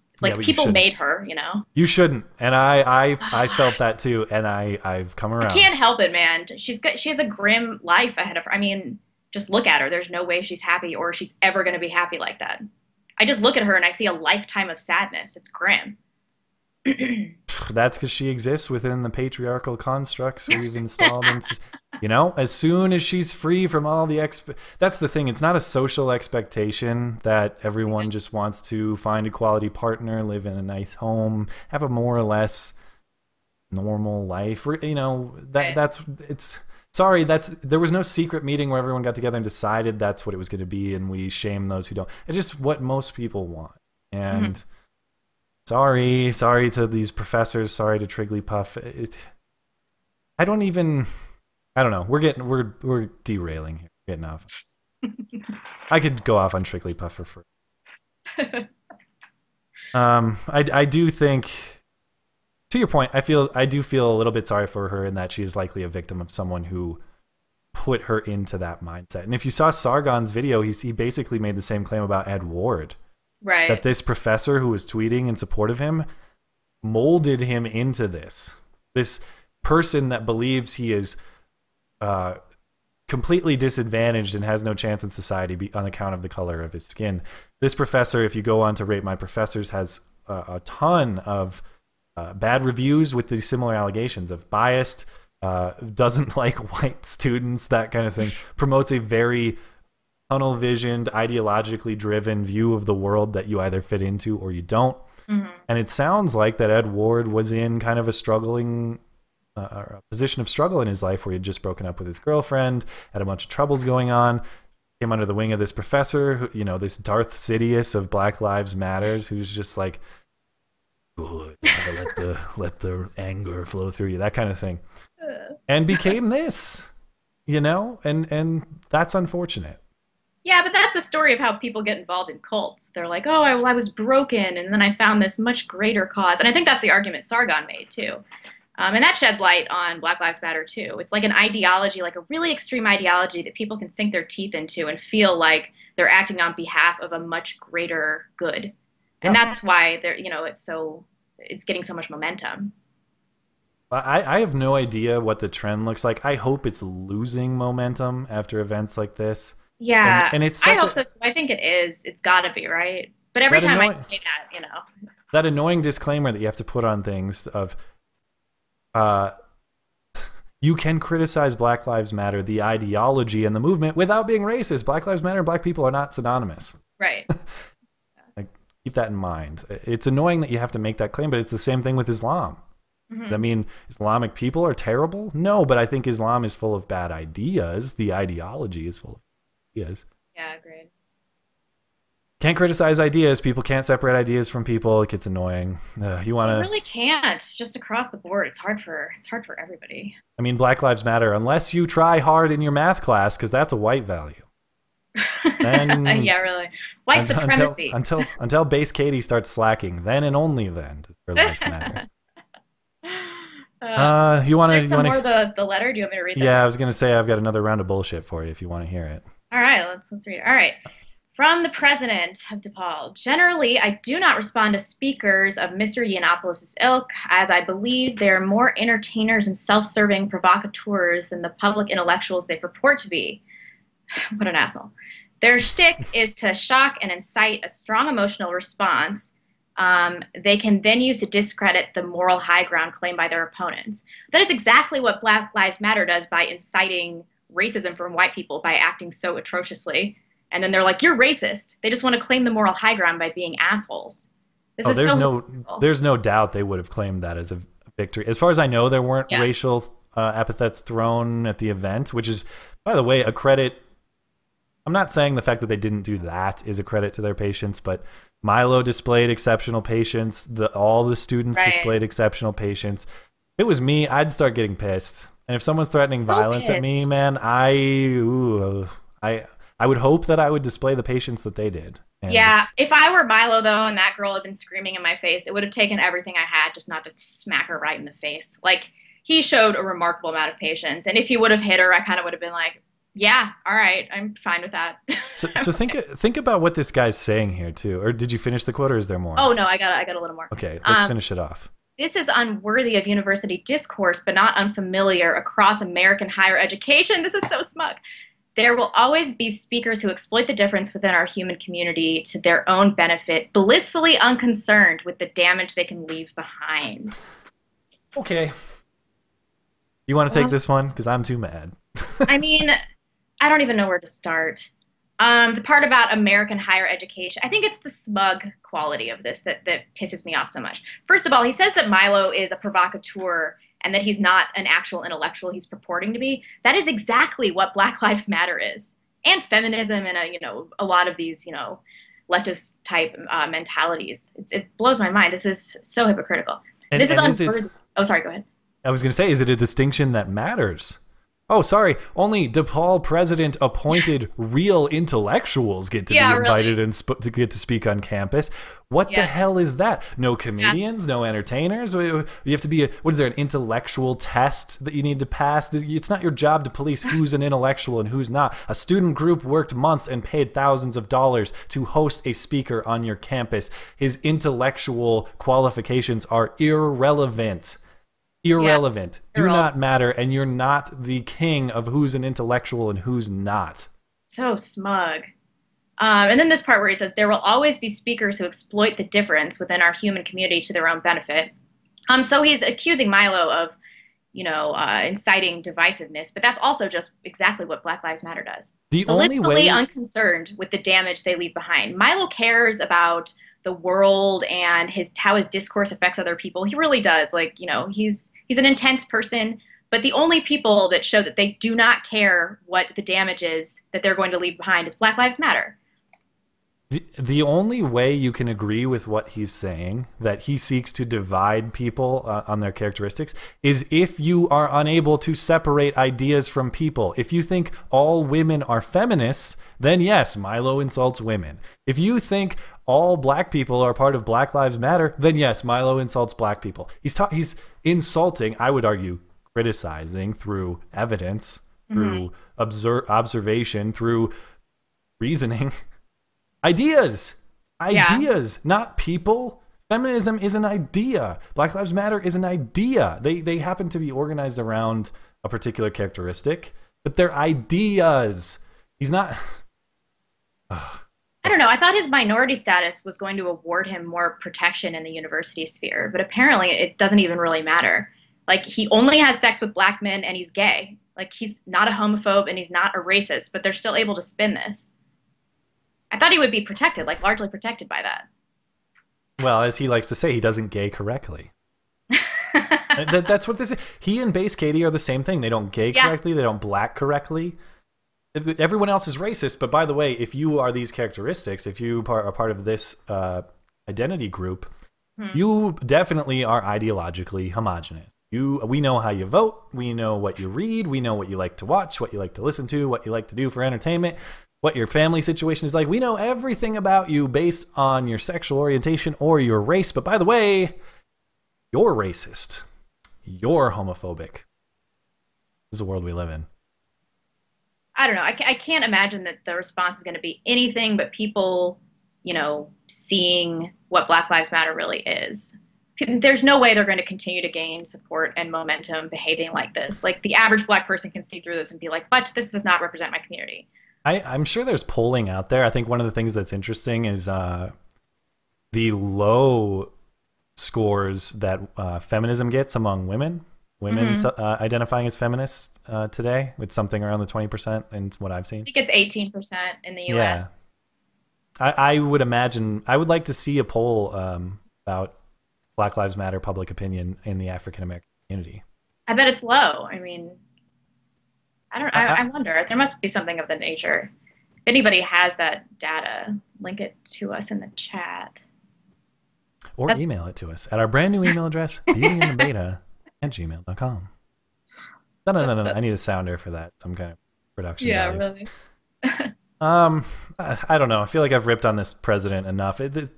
It's like Yeah, people made her, you know. You shouldn't, and I I I felt that too, and I I've come around. I can't help it, man. She's got she has a grim life ahead of her. I mean, just look at her. There's no way she's happy or she's ever going to be happy like that. I just look at her and I see a lifetime of sadness. It's grim. That's because she exists within the patriarchal constructs we've installed. you know, as soon as she's free from all the exp, that's the thing. It's not a social expectation that everyone just wants to find a quality partner, live in a nice home, have a more or less normal life. You know, that that's it's Sorry, that's there was no secret meeting where everyone got together and decided that's what it was going to be, and we shame those who don't. It's just what most people want, and mm-hmm. Sorry, sorry to these professors, sorry to Trigglypuff. It, I don't even. I don't know. We're getting we're we're derailing here. Getting off. I could go off on Trigglypuff for free. Um, I I do think. To your point, I feel I do feel a little bit sorry for her in that she is likely a victim of someone who put her into that mindset. And if you saw Sargon's video, he's, he basically made the same claim about Ed Ward right. that this professor who was tweeting in support of him molded him into this. This person that believes he is uh, completely disadvantaged and has no chance in society on account of the color of his skin. This professor, if you go on to rate my professors, has uh, a ton of uh, bad reviews with these similar allegations of biased, uh, doesn't like white students, that kind of thing. Promotes a very tunnel visioned, ideologically driven view of the world that you either fit into or you don't. Mhm. And it sounds like that Ed Ward was in kind of a struggling uh, a position of struggle in his life where he had just broken up with his girlfriend, had a bunch of troubles going on, came under the wing of this professor, who, you know, this Darth Sidious of Black Lives Matters, who's just like, good, let the let the anger flow through you, that kind of thing, and became this, you know, and and that's unfortunate. Yeah, but that's the story of how people get involved in cults. They're like, oh, I, well, I was broken, and then I found this much greater cause. And I think that's the argument Sargon made, too. Um, and that sheds light on Black Lives Matter, too. It's like an ideology, like a really extreme ideology that people can sink their teeth into and feel like they're acting on behalf of a much greater good. And Yeah. that's why they're, you know, it's so, it's getting so much momentum. I, I have no idea what the trend looks like. I hope it's losing momentum after events like this. Yeah, And- and it's I hope a- so. too. I think it is. It's got to be right. But every time I say that, you know, That annoying disclaimer that you have to put on things of, uh, you can criticize Black Lives Matter, the ideology and the movement, without being racist. Black Lives Matter and Black people are not synonymous. right? Keep that in mind. It's annoying that you have to make that claim, but it's the same thing with Islam. Mhm. Does that mean Islamic people are terrible? No, but I think Islam is full of bad ideas. The ideology is full of ideas. Yeah, agreed. Can't criticize ideas. People can't separate ideas from people. It gets annoying. Uh, you want You to? really can't. Just across the board, it's hard for it's hard for everybody. I mean, Black Lives Matter, unless you try hard in your math class, because that's a white value. Then- yeah, really. White Until- supremacy. Until, until until base Katie starts slacking, then and only then does her life matter. uh, Uh, you want to? some more the, the letter. Do you want me to read this? Yeah, I was gonna say I've got another round of bullshit for you if you want to hear it. All right, let's let's read it. All right. From the president of DePaul. Generally, I do not respond to speakers of Mr. Yiannopoulos' ilk, as I believe they're more entertainers and self-serving provocateurs than the public intellectuals they purport to be. what an asshole. Their shtick is to shock and incite a strong emotional response. Um, they can then use to discredit the moral high ground claimed by their opponents. That is exactly what Black Lives Matter does by inciting racism from white people by acting so atrociously. And then they're like, "You're racist." They just want to claim the moral high ground by being assholes. This oh, is there's so no hypocritical. there's no doubt they would have claimed that as a victory. As far as I know, there weren't Yeah. racial uh, epithets thrown at the event, which is, by the way, a credit. I'm not saying the fact that they didn't do that is a credit to their patience, but Milo displayed exceptional patience. The all the students Right. displayed exceptional patience. If it was me, I'd start getting pissed. And if someone's threatening So violence at me, man, I ooh, I I would hope that I would display the patience that they did. And Yeah, if I were Milo though, and that girl had been screaming in my face, it would have taken everything I had just not to smack her right in the face. Like he showed a remarkable amount of patience, and if he would have hit her, I kind of would have been like, "Yeah, all right, I'm fine with that." So, so think think about what this guy's saying here too. Or did you finish the quote, or is there more? oh no, I got I got a little more. Okay, let's Um, finish it off. This is unworthy of university discourse, but not unfamiliar across American higher education. This is so smug. There will always be speakers who exploit the difference within our human community to their own benefit, blissfully unconcerned with the damage they can leave behind. Okay. You want to take this one? Because I'm too mad. I mean, I don't even know where to start. Um, the part about American higher education, I think it's the smug quality of this that, that pisses me off so much. First of all, he says that Milo is a provocateur and that he's not an actual intellectual he's purporting to be. That is exactly what Black Lives Matter is, and feminism, and a, you know a lot of these you know leftist type uh, mentalities. It's, it blows my mind. This is so hypocritical. And, this is is it-. Oh, sorry. Go ahead. I was going to say, is it a distinction that matters? Oh, sorry. Only DePaul president appointed real intellectuals get to Yeah, be invited really. and sp- to get to speak on campus. What the hell is that? No comedians, no entertainers. You have to be a what is there an intellectual test that you need to pass? It's not your job to police who's an intellectual and who's not. A student group worked months and paid thousands of dollars to host a speaker on your campus. His intellectual qualifications are irrelevant irrelevant, do not matter, and you're not the king of who's an intellectual and who's not. So smug. Um, and then this part where he says, There will always be speakers who exploit the difference within our human community to their own benefit. Um, so he's accusing Milo of, you know, uh, inciting divisiveness, but that's also just exactly what Black Lives Matter does. The only way, unconcerned with the damage they leave behind. Milo cares about the world and his how his discourse affects other people. He really does. Like, you know, he's he's an intense person, but the only people that show that they do not care what the damage is that they're going to leave behind is Black Lives Matter. The, the only way you can agree with what he's saying that he seeks to divide people uh, on their characteristics is if you are unable to separate ideas from people. If you think all women are feminists, then yes, Milo insults women. If you think all black people are part of Black Lives Matter, then yes, Milo insults black people. He's ta- he's insulting, I would argue, criticizing through evidence, through obser- observation, through reasoning. Ideas. Yeah. Ideas, not people. Feminism is an idea. Black Lives Matter is an idea. They they happen to be organized around a particular characteristic, but they're ideas. He's not. I don't know. I thought his minority status was going to award him more protection in the university sphere, but apparently it doesn't even really matter. Like he only has sex with black men and he's gay. Like he's not a homophobe and he's not a racist, but they're still able to spin this. I thought he would be protected, like largely protected by that. Well, as he likes to say, he doesn't gay correctly. that, that's what this is. He and Base Katie are the same thing. They don't gay Yeah. correctly. They don't black correctly. Everyone else is racist. But by the way, if you are these characteristics, if you are part of this uh, identity group, you definitely are ideologically homogenous. You, we know how you vote. We know what you read. We know what you like to watch, what you like to listen to, what you like to do for entertainment, what your family situation is like. We know everything about you based on your sexual orientation or your race. But by the way, you're racist. You're homophobic. This is the world we live in. I don't know. I, I can't imagine that the response is going to be anything but people, you know, seeing what Black Lives Matter really is. There's no way they're going to continue to gain support and momentum behaving like this. Like the average black person can see through this and be like, but this does not represent my community. I, I'm sure there's polling out there. I think one of the things that's interesting is uh, the low scores that uh, feminism gets among women. Women Mhm. uh, identifying as feminists uh, today, with something around the 20%, and what I've seen. I think it's 18% in the Yeah. US. I, I would imagine, I would like to see a poll um, about Black Lives Matter public opinion in the African American community. I bet it's low. I mean, I don't. I, I- I wonder. There must be something of the nature. If anybody has that data, link it to us in the chat. Or That's- email it to us at our brand new email address, beautyandthebeta at gmail.com. No, no, no, no, no. I need a sounder for that. Some kind of production. value. really. Um, I don't know. I feel like I've ripped on this president enough. It, it-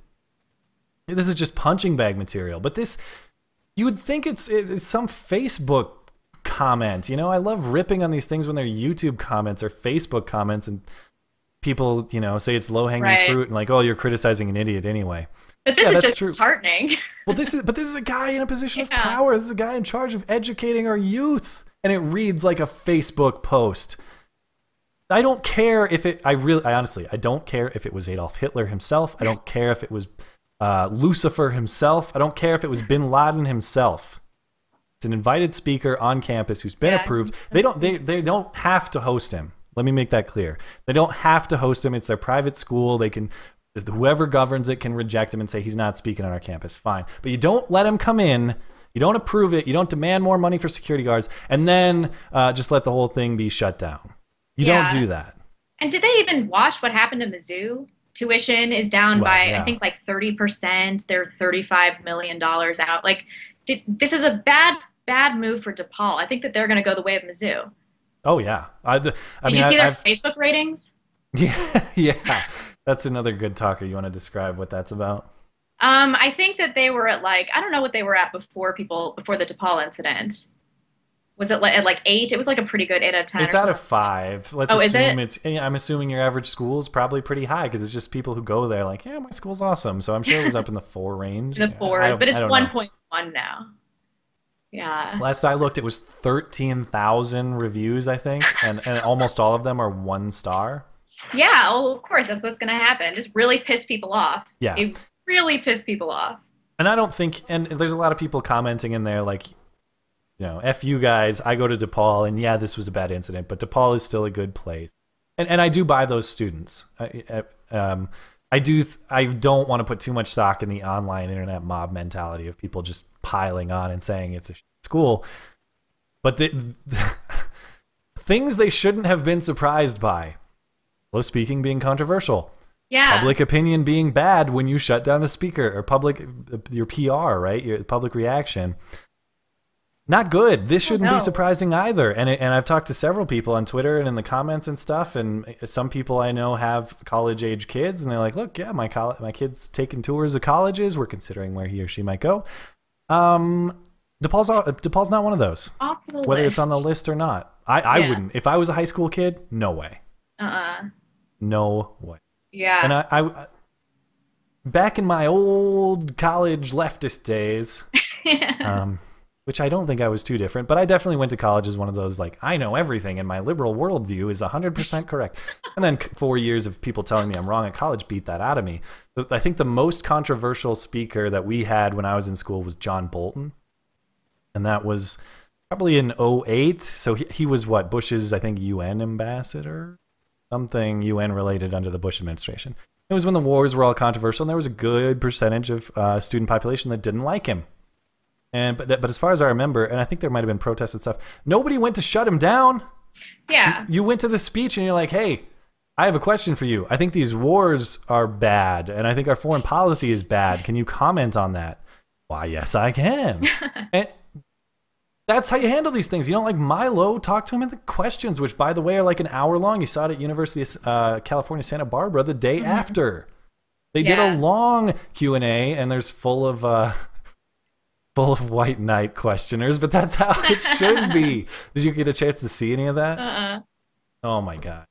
this is just punching bag material. But this, you would think it's, it's some Facebook comment. You know, I love ripping on these things when they're YouTube comments or Facebook comments, and people, you know, say it's low hanging Right. fruit and like, oh, you're criticizing an idiot anyway. But this Yeah, is just true. disheartening. Well, this is but this is a guy in a position of power. This is a guy in charge of educating our youth, and it reads like a Facebook post. I don't care if it. I really, I honestly, I don't care if it was Adolf Hitler himself. I don't care if it was uh, Lucifer himself. I don't care if it was Bin Laden himself. It's an invited speaker on campus who's been Yeah, approved. They don't. They they don't have to host him. Let me make that clear. They don't have to host him. It's their private school. They can whoever governs it can reject him and say he's not speaking on our campus. Fine. But you don't let him come in. You don't approve it. You don't demand more money for security guards, and then uh, just let the whole thing be shut down. You Yeah. don't do that. And did they even watch what happened to Mizzou? Tuition is down Well, by yeah. I think like thirty percent. They're thirty-five million dollars out. Like, did, this is a bad bad move for DePaul. I think that they're going to go the way of Mizzou. Oh yeah. I, the, I Did mean, you see I, their I've, Facebook ratings? yeah, yeah. That's another good talker. You want to describe what that's about? Um, I think that they were at like I don't know what they were at before people before the DePaul incident. Was it like at like eight? It was like a pretty good eight out of ten. It's out of five. Let's Oh, assume it? it's. I'm assuming your average school is probably pretty high because it's just people who go there like, yeah, my school's awesome. So I'm sure it was up in the four range. the fours, but it's I don't know. one point one now. Yeah. Last I looked, it was 13,000 reviews, I think, and, and almost all of them are one star. Yeah, oh, of course, that's what's going to happen. Just really piss people off. Yeah. It really piss people off. And I don't think, and there's a lot of people commenting in there like, you know, F you guys, I go to DePaul, and yeah, this was a bad incident, but DePaul is still a good place. And, and I do buy those students. I, I- um, I do. Th- I don't want to put too much stock in the online internet mob mentality of people just piling on and saying it's a sh- school. But the, things they shouldn't have been surprised by. Low speaking being controversial. Yeah. Public opinion being bad when you shut down a speaker or public your PR, right? Your public reaction. Not good. This shouldn't no. be surprising either. And it, and I've talked to several people on Twitter and in the comments and stuff. And some people I know have college age kids, and they're like, "Look, yeah, my my kid's taking tours of colleges. We're considering where he or she might go." Um, DePaul's DePaul's not one of those. Whether it's on the list. list or not, I I Yeah. wouldn't. If I was a high school kid, no way, Uh-uh. no way. Yeah. And I, I back in my old college leftist days, um, which I don't think I was too different, but I definitely went to college as one of those like I know everything and my liberal worldview is 100% correct. and then four years of people telling me I'm wrong at college beat that out of me. I think the most controversial speaker that we had when I was in school was John Bolton, and that was probably in 08. So he, he was what Bush's I think UN ambassador, something UN related under the Bush administration. It was when the wars were all controversial, and there was a good percentage of uh, student population that didn't like him. And but but as far as I remember, and I think there might have been protests and stuff. Nobody went to shut him down. Yeah. You went to the speech and you're like, "Hey, I have a question for you. I think these wars are bad, and I think our foreign policy is bad. Can you comment on that?" Why, yes, I can. and that's how you handle these things. You don't like Milo, talk to him in the questions, which, by the way, are like an hour long. You saw it at University of uh, California, Santa Barbara, the day after. They Yeah. did a long Q and A, and there's full of uh, full of white knight questioners, but that's how it should be. Did you get a chance to see any of that? Uh-uh. Oh my god.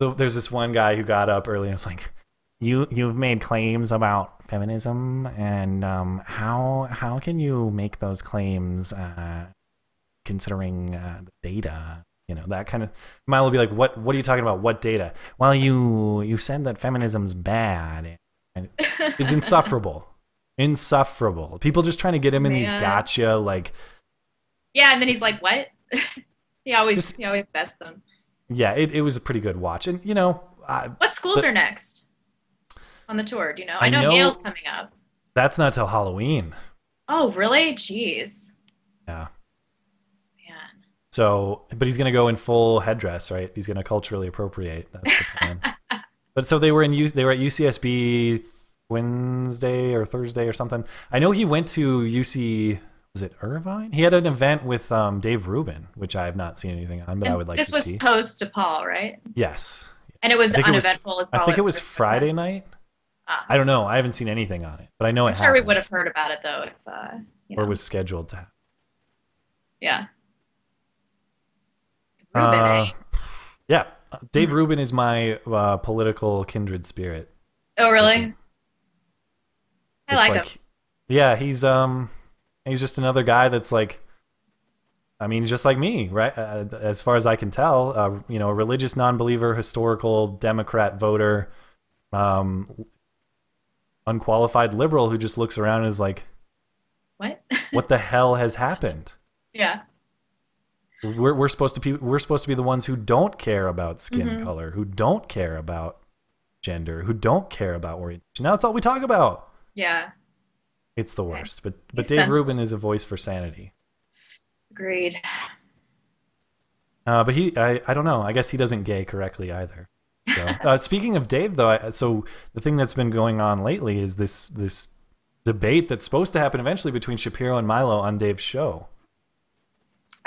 So there's this one guy who got up early and was like, "You you've made claims about feminism, and um, how how can you make those claims uh, considering uh, the data?" You know that kind of. Milo will be like, "What what are you talking about? What data?" Well, you you said that feminism's bad, and it's insufferable, insufferable. People just trying to get him in these gotcha like. Yeah, and then he's like, "What?" he always Just- he always bests them. Yeah, it, it was a pretty good watch, and you know, I, What schools But- are next on the tour? Do you know? I I know, know- Yale's coming up. that's not till Halloween. Oh, really? Jeez, Yeah. man. So, but he's gonna go in full headdress, right? He's gonna culturally appropriate. That's the plan. but so they were in U- they were at UCSB Wednesday or Thursday or something. I know he went to UC. Was it Irvine? He had an event with um, Dave Rubin, which I have not seen anything on, but I would like to see. this was post DePaul, right? yes, And it was it uneventful as well. I think it was Friday night. Ah. I don't know. I haven't seen anything on it, but I know it I'm sure we would have heard about it though if uh, you know. or was scheduled to. happen. yeah. Uh, eh? yeah, Dave Rubin is my uh, political kindred spirit. Oh, really? I It's like, him. Yeah, he's um, he's just another guy that's like, I mean, just like me, right? Uh, as far as I can tell, uh, you know, a religious non-believer, historical Democrat voter, um, unqualified liberal who just looks around and is like, What? what the hell has happened? yeah. We're we're supposed to be we're supposed to be the ones who don't care about skin Mhm. color, who don't care about gender, who don't care about orientation. Now that's all we talk about. Yeah. It's the worst. But but He's Dave sensible. Rubin is a voice for sanity. Agreed. Uh, but he, I, I don't know. I guess he doesn't gay correctly either. So, uh, speaking of Dave, though, I, so the thing that's been going on lately is this this debate that's supposed to happen eventually between Shapiro and Milo on Dave's show.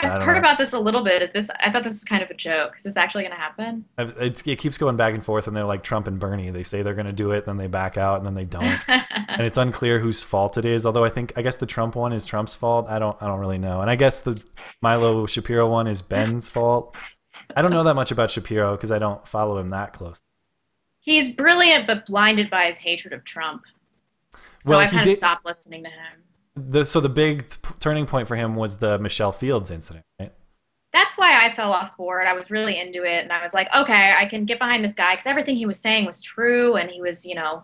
I've heard know. about this a little bit. Is this? I thought this was kind of a joke. Is this actually going to happen? It's, it keeps going back and forth, and they're like Trump and Bernie. They say they're going to do it, then they back out, and then they don't. and it's unclear whose fault it is. Although I think I guess the Trump one is Trump's fault. I don't I don't really know. And I guess the Milo Shapiro one is Ben's fault. I don't know that much about Shapiro because I don't follow him that close. He's brilliant, but blinded by his hatred of Trump. So Well, I kind did- of stopped listening to him. The so the big turning point for him was the Michelle Fields incident, right? That's why I fell off board. I was really into it, and I was like, okay, I can get behind this guy because everything he was saying was true, and he was, you know,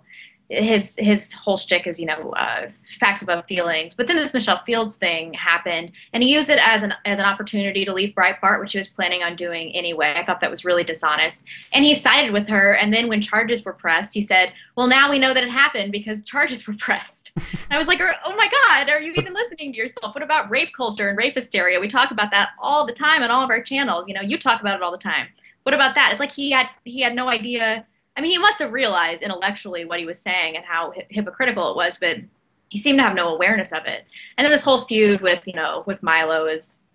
his his whole shtick is, you know, uh, facts above feelings. But then this Michelle Fields thing happened, and he used it as an as an opportunity to leave Breitbart, which he was planning on doing anyway. I thought that was really dishonest. And he sided with her, and then when charges were pressed, he said, "Well, now we know that it happened because charges were pressed." I was like, "Oh my God, are you even listening to yourself? What about rape culture and rape hysteria? We talk about that all the time on all of our channels. You know, you talk about it all the time. What about that? It's like he had he had no idea. I mean, he must have realized intellectually what he was saying and how hy- hypocritical it was, but he seemed to have no awareness of it. And then this whole feud with you know with Milo is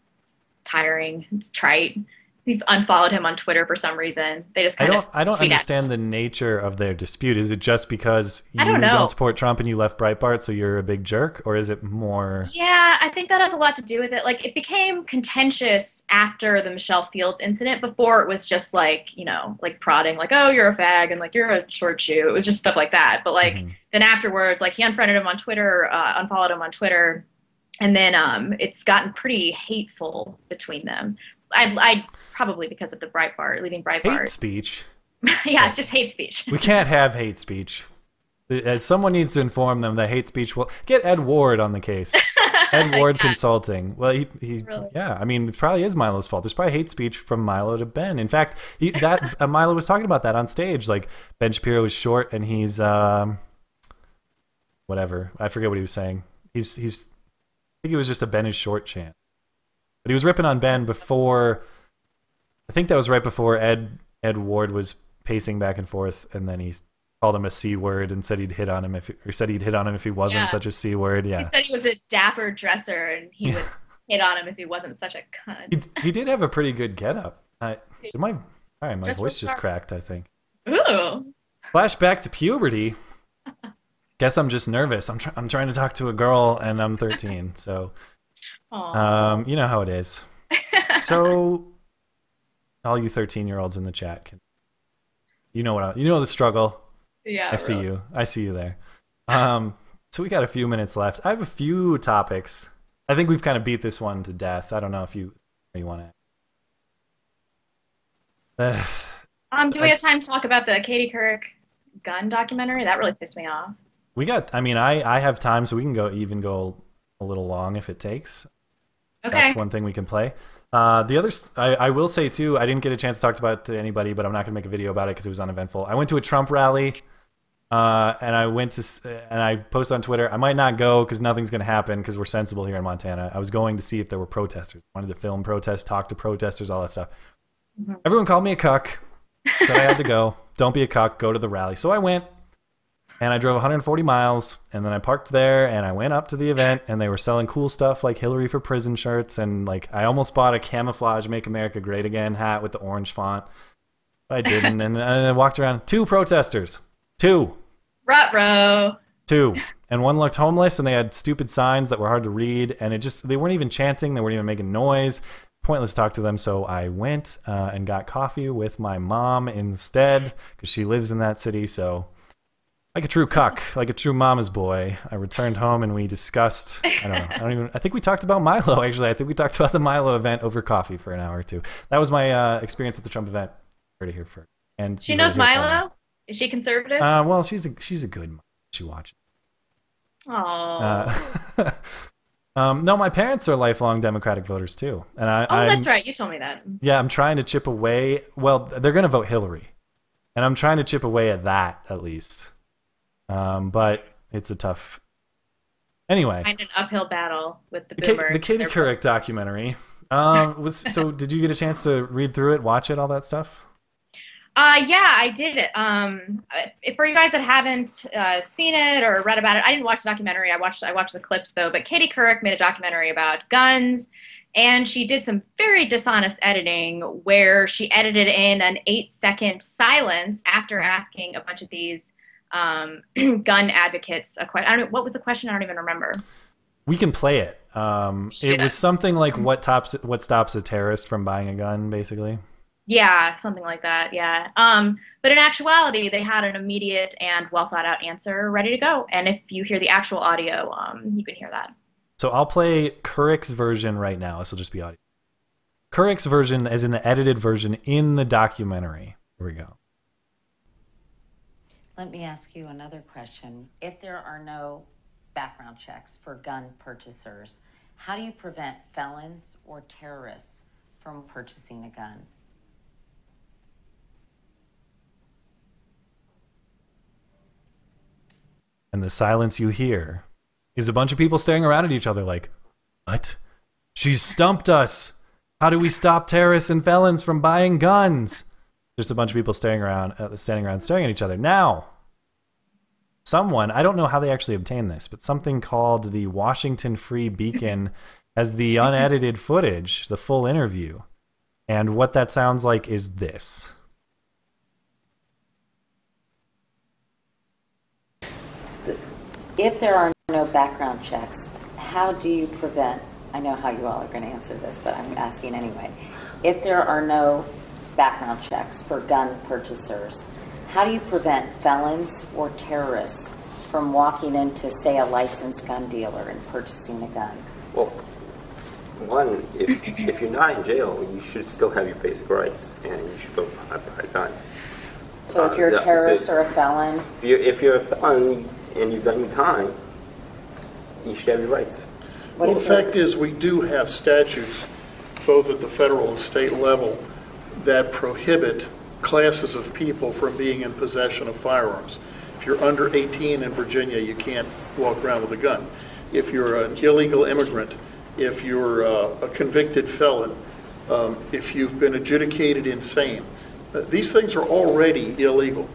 tiring. It's trite. We've unfollowed him on Twitter for some reason. They just I kind don't. of I don't at understand the nature of their dispute. Is it just because you I don't know. support Trump and you left Breitbart, so you're a big jerk, or is it more? Yeah, I think that has a lot to do with it. Like, it became contentious after the Michelle Fields incident. Before, it was just like, you know, like prodding, like, oh, you're a fag, and like, you're a short shoe. It was just stuff like that. But like, Mhm. then afterwards, like, he unfriended him on Twitter, uh, unfollowed him on Twitter, and then um, it's gotten pretty hateful between them. I, I probably because of the Breitbart, leaving Breitbart. hate speech? yeah, it's just hate speech. We can't have hate speech. Someone needs to inform them that hate speech will get Ed Ward on the case. Ed Ward Yeah. Consulting. Well, he, he Really? yeah. I mean, it probably is Milo's fault. There's probably hate speech from Milo to Ben. In fact, he, that uh, Milo was talking about that on stage. Like Ben Shapiro is short and he's um, whatever. I forget what he was saying. He's he's. I think it was just a Ben is short chant. But he was ripping on Ben before. I think that was right before Ed Ed Ward was pacing back and forth, and then he called him a c word and said he'd hit on him if or said he'd hit on him if he wasn't Yeah. such a c word. Yeah, He said he was a dapper dresser and he would hit on him if he wasn't such a he, cunt. he did have a pretty good getup. I my sorry, my Just voice just sharp. cracked. I think. Ooh. Flashback to puberty. Guess I'm just nervous. I'm try- I'm trying to talk to a girl and I'm 13, so Um, you know how it is. So, all you 13 year olds in the chat can, you know what I, you know the struggle. yeah, I see really. you. I see you there. Um, so we got a few minutes left. I have a few topics. I think we've kind of beat this one to death. I don't know if you you want to. Um, do we I- have time to talk about the Katie Couric gun documentary? That really pissed me off. we got. I mean, I I have time, so we can go even go a little long if it takes. Okay. That's one thing we can play. Uh, the other, I, I will say too, I didn't get a chance to talk about it to anybody, but I'm not going to make a video about it because it was uneventful. I went to a Trump rally, uh, and I went to, and I posted on Twitter. I might not go because nothing's going to happen because we're sensible here in Montana. I was going to see if there were protesters. wanted to film protests, talk to protesters, all that stuff. Mhm. Everyone called me a cuck, so I had to go. Don't be a cuck. Go to the rally. So I went and I drove 140 miles and then I parked there and I went up to the event and they were selling cool stuff like Hillary for prison shirts and like I almost bought a camouflage make America great again hat with the orange font. But I didn't and I walked around two protesters. Two. Rutro. Two. And one looked homeless and they had stupid signs that were hard to read and it just they weren't even chanting, they weren't even making noise. Pointless to talk to them, so I went uh, and got coffee with my mom instead because she lives in that city. So like a true cuck, like a true mama's boy, I returned home and we discussed. I don't know. I don't even. I think we talked about Milo. Actually, I think we talked about the Milo event over coffee for an hour or two. That was my uh, experience at the Trump event. Heard it here first. And She knows heard it here Milo? Is she conservative? Uh, well, she's a she's a good. mom. She watches. Oh. Uh, um, no, my parents are lifelong Democratic voters too, and I. oh, I'm, that's right. You told me that. Yeah, I'm trying to chip away. Well, they're going to vote Hillary, and I'm trying to chip away at that at least. Um, but it's a tough. Anyway, Find an uphill battle with the the, Ka- boomers. the Katie Couric documentary. Um, was so? Did you get a chance to read through it, watch it, all that stuff? Uh, yeah, I did it. Um, for you guys that haven't uh, seen it or read about it, I didn't watch the documentary. I watched I watched the clips though. But Katie Couric made a documentary about guns, and she did some very dishonest editing where she edited in an eight second silence after asking a bunch of these um, gun advocates a question. I don't. know What was the question? I don't even remember. We can play it. Um, it was something like what tops what stops a terrorist from buying a gun, basically. Yeah, something like that. Yeah. Um, but in actuality, they had an immediate and well thought out answer ready to go. And if you hear the actual audio, um, you can hear that. So I'll play Couric's version right now. This will just be audio. Couric's version, as in the edited version in the documentary. Here we go. Let me ask you another question. If there are no background checks for gun purchasers, how do you prevent felons or terrorists from purchasing a gun? And the silence you hear is a bunch of people staring around at each other like, What? She's stumped us. How do we stop terrorists and felons from buying guns? Just a bunch of people staring around, uh, standing around, staring at each other. Now, someone, I don't know how they actually obtained this, but something called the Washington Free Beacon has the unedited footage, the full interview. And what that sounds like is this. If there are no background checks, how do you prevent? I know how you all are going to answer this, but I'm asking anyway. If there are no background checks for gun purchasers, how do you prevent felons or terrorists from walking into, say, a licensed gun dealer and purchasing a gun? Well, one, if, if you're not in jail, you should still have your basic rights, and you should go buy, buy a gun. So if Uh, you're a terrorist so- or a felon, If you're, if you're a felon and you've done your time, you should have your rights. what Well, the fact is, we do have statutes, both at the federal and state level, that prohibit classes of people from being in possession of firearms. If you're under 18 in Virginia, you can't walk around with a gun. If you're an illegal immigrant, if you're uh, a convicted felon, um, if you've been adjudicated insane, uh, these things are already illegal.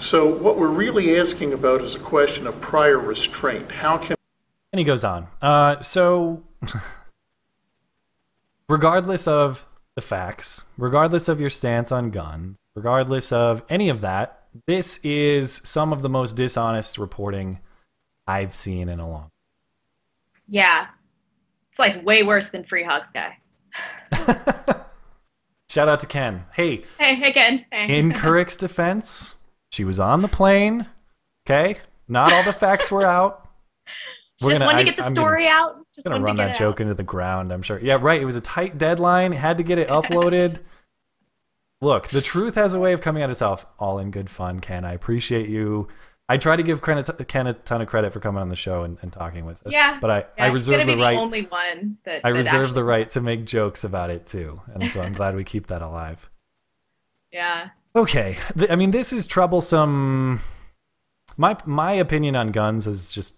So what we're really asking about is a question of prior restraint. How can And he goes on. Uh, so, regardless of the facts, regardless of your stance on guns, regardless of any of that, this is some of the most dishonest reporting I've seen in a long. Yeah. It's like way worse than Free Hugs Guy. Shout out to Ken. Hey, Hey, hey, Ken. Hey. in Couric's defense, she was on the plane. Okay, not all the facts were out. We're Just wanted to get the I'm story out. Just gonna run that joke out. into the ground. I'm sure. Yeah, right. It was a tight deadline. Had to get it uploaded. Look, the truth has a way of coming out itself. All in good fun, Ken. I appreciate you. I try to give Ken Ken a ton of credit for coming on the show and, and talking with us. Yeah. but I, Yeah, I reserve the right. the only one that I that reserve actually- the right to make jokes about it too, and so I'm glad we keep that alive. Yeah. Okay, I mean this is troublesome. My my opinion on guns is just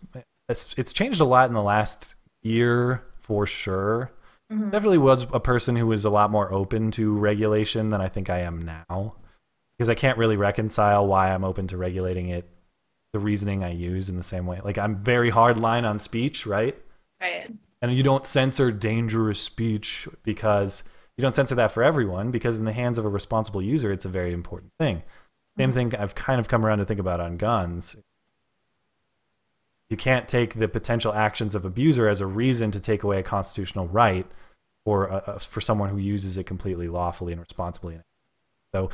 it's, it's changed a lot in the last year for sure. Mhm. Definitely was a person who was a lot more open to regulation than I think I am now, because I can't really reconcile why I'm open to regulating it, the reasoning I use in the same way. Like I'm very hard line on speech, right? Right. and you don't censor dangerous speech because you don't censor that for everyone because in the hands of a responsible user it's a very important thing same thing i've kind of come around to think about on guns you can't take the potential actions of abuser as a reason to take away a constitutional right for uh, for someone who uses it completely lawfully and responsibly so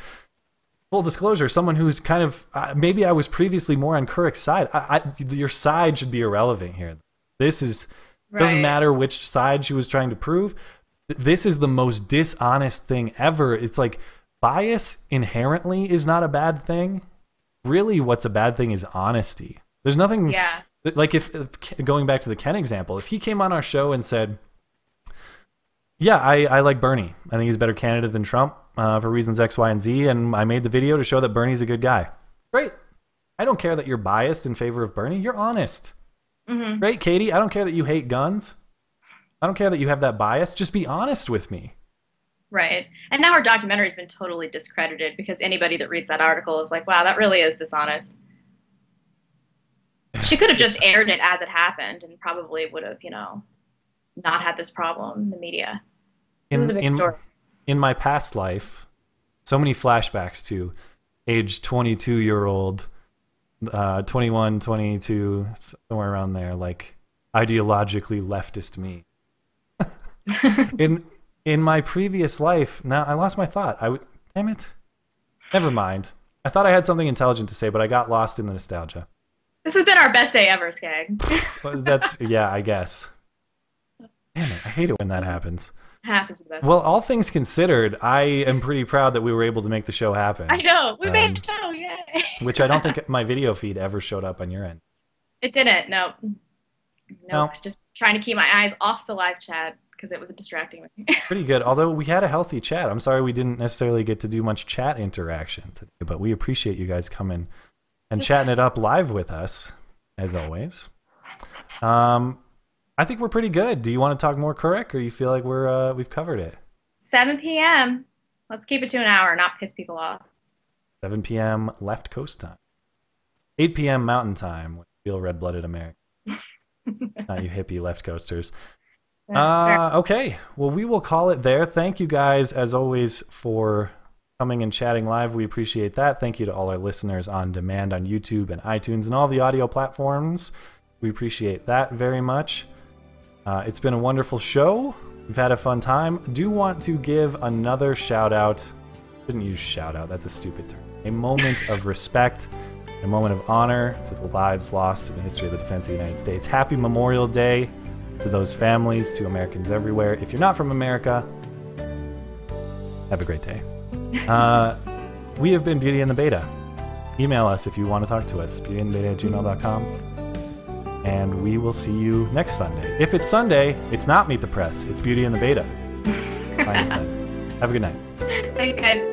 full disclosure someone who's kind of uh, maybe i was previously more on Couric's side I, I, your side should be irrelevant here this is doesn't matter which side she was trying to prove. This is the most dishonest thing ever. It's like bias inherently is not a bad thing. Really, what's a bad thing is honesty. There's nothing Yeah. Like if, going back to the Ken example, if he came on our show and said, "Yeah, I, I like Bernie. I think he's a better candidate than Trump uh, for reasons X, Y, and Z," and I made the video to show that Bernie's a good guy. Great. I don't care that you're biased in favor of Bernie. You're honest. hmm Great, Katie. I don't care that you hate guns. I don't care that you have that bias. Just be honest with me. Right. And now our documentary has been totally discredited because anybody that reads that article is like, wow, that really is dishonest. She could have just aired it as it happened and probably would have, you know, not had this problem in the media. In, This is a big in, story. in my past life, so many flashbacks to age 22 year old, uh, 21, 22, somewhere around there, like ideologically leftist me. in in my previous life, now I lost my thought. I would, damn it. Never mind. I thought I had something intelligent to say, but I got lost in the nostalgia. This has been our best day ever, Skagg. But that's yeah, I guess. Damn it, I hate it when that happens. Is the best. Well, all things considered, I am pretty proud that we were able to make the show happen. I know. We made Um, a show. Yay. Which I don't think my video feed ever showed up on your end. It didn't. No. No. No. Just trying to keep my eyes off the live chat because it was distracting me. Pretty good. Although we had a healthy chat. I'm sorry we didn't necessarily get to do much chat interaction today, but we appreciate you guys coming and chatting it up live with us, as always. Um, I think we're pretty good. Do you want to talk more Couric, or you feel like we're uh, we've covered it? 7 p.m. Let's keep it to an hour, not piss people off. 7 p.m. left coast time. 8 p.m. mountain time Feel red blooded America. Not you hippie left coasters. Uh, okay. Well, we will call it there. Thank you guys, as always, for coming and chatting live. We appreciate that. Thank you to all our listeners on demand on YouTube and iTunes and all the audio platforms. We appreciate that very much. Uh, it's been a wonderful show. We've had a fun time. Do want to give another shout out. Shouldn't use shout out, that's a stupid term. A moment of respect, a moment of honor to the lives lost in the history of the defense of the United States. Happy Memorial Day to those families, to Americans everywhere. If you're not from America, have a great day. Uh, we have been Beauty and the Beta. Email us if you want to talk to us, beautyandthebeta at gmail.com. And we will see you next Sunday. If it's Sunday, it's not Meet the Press, it's Beauty and the Beta. Find us then. Have a good night. Thanks, guys.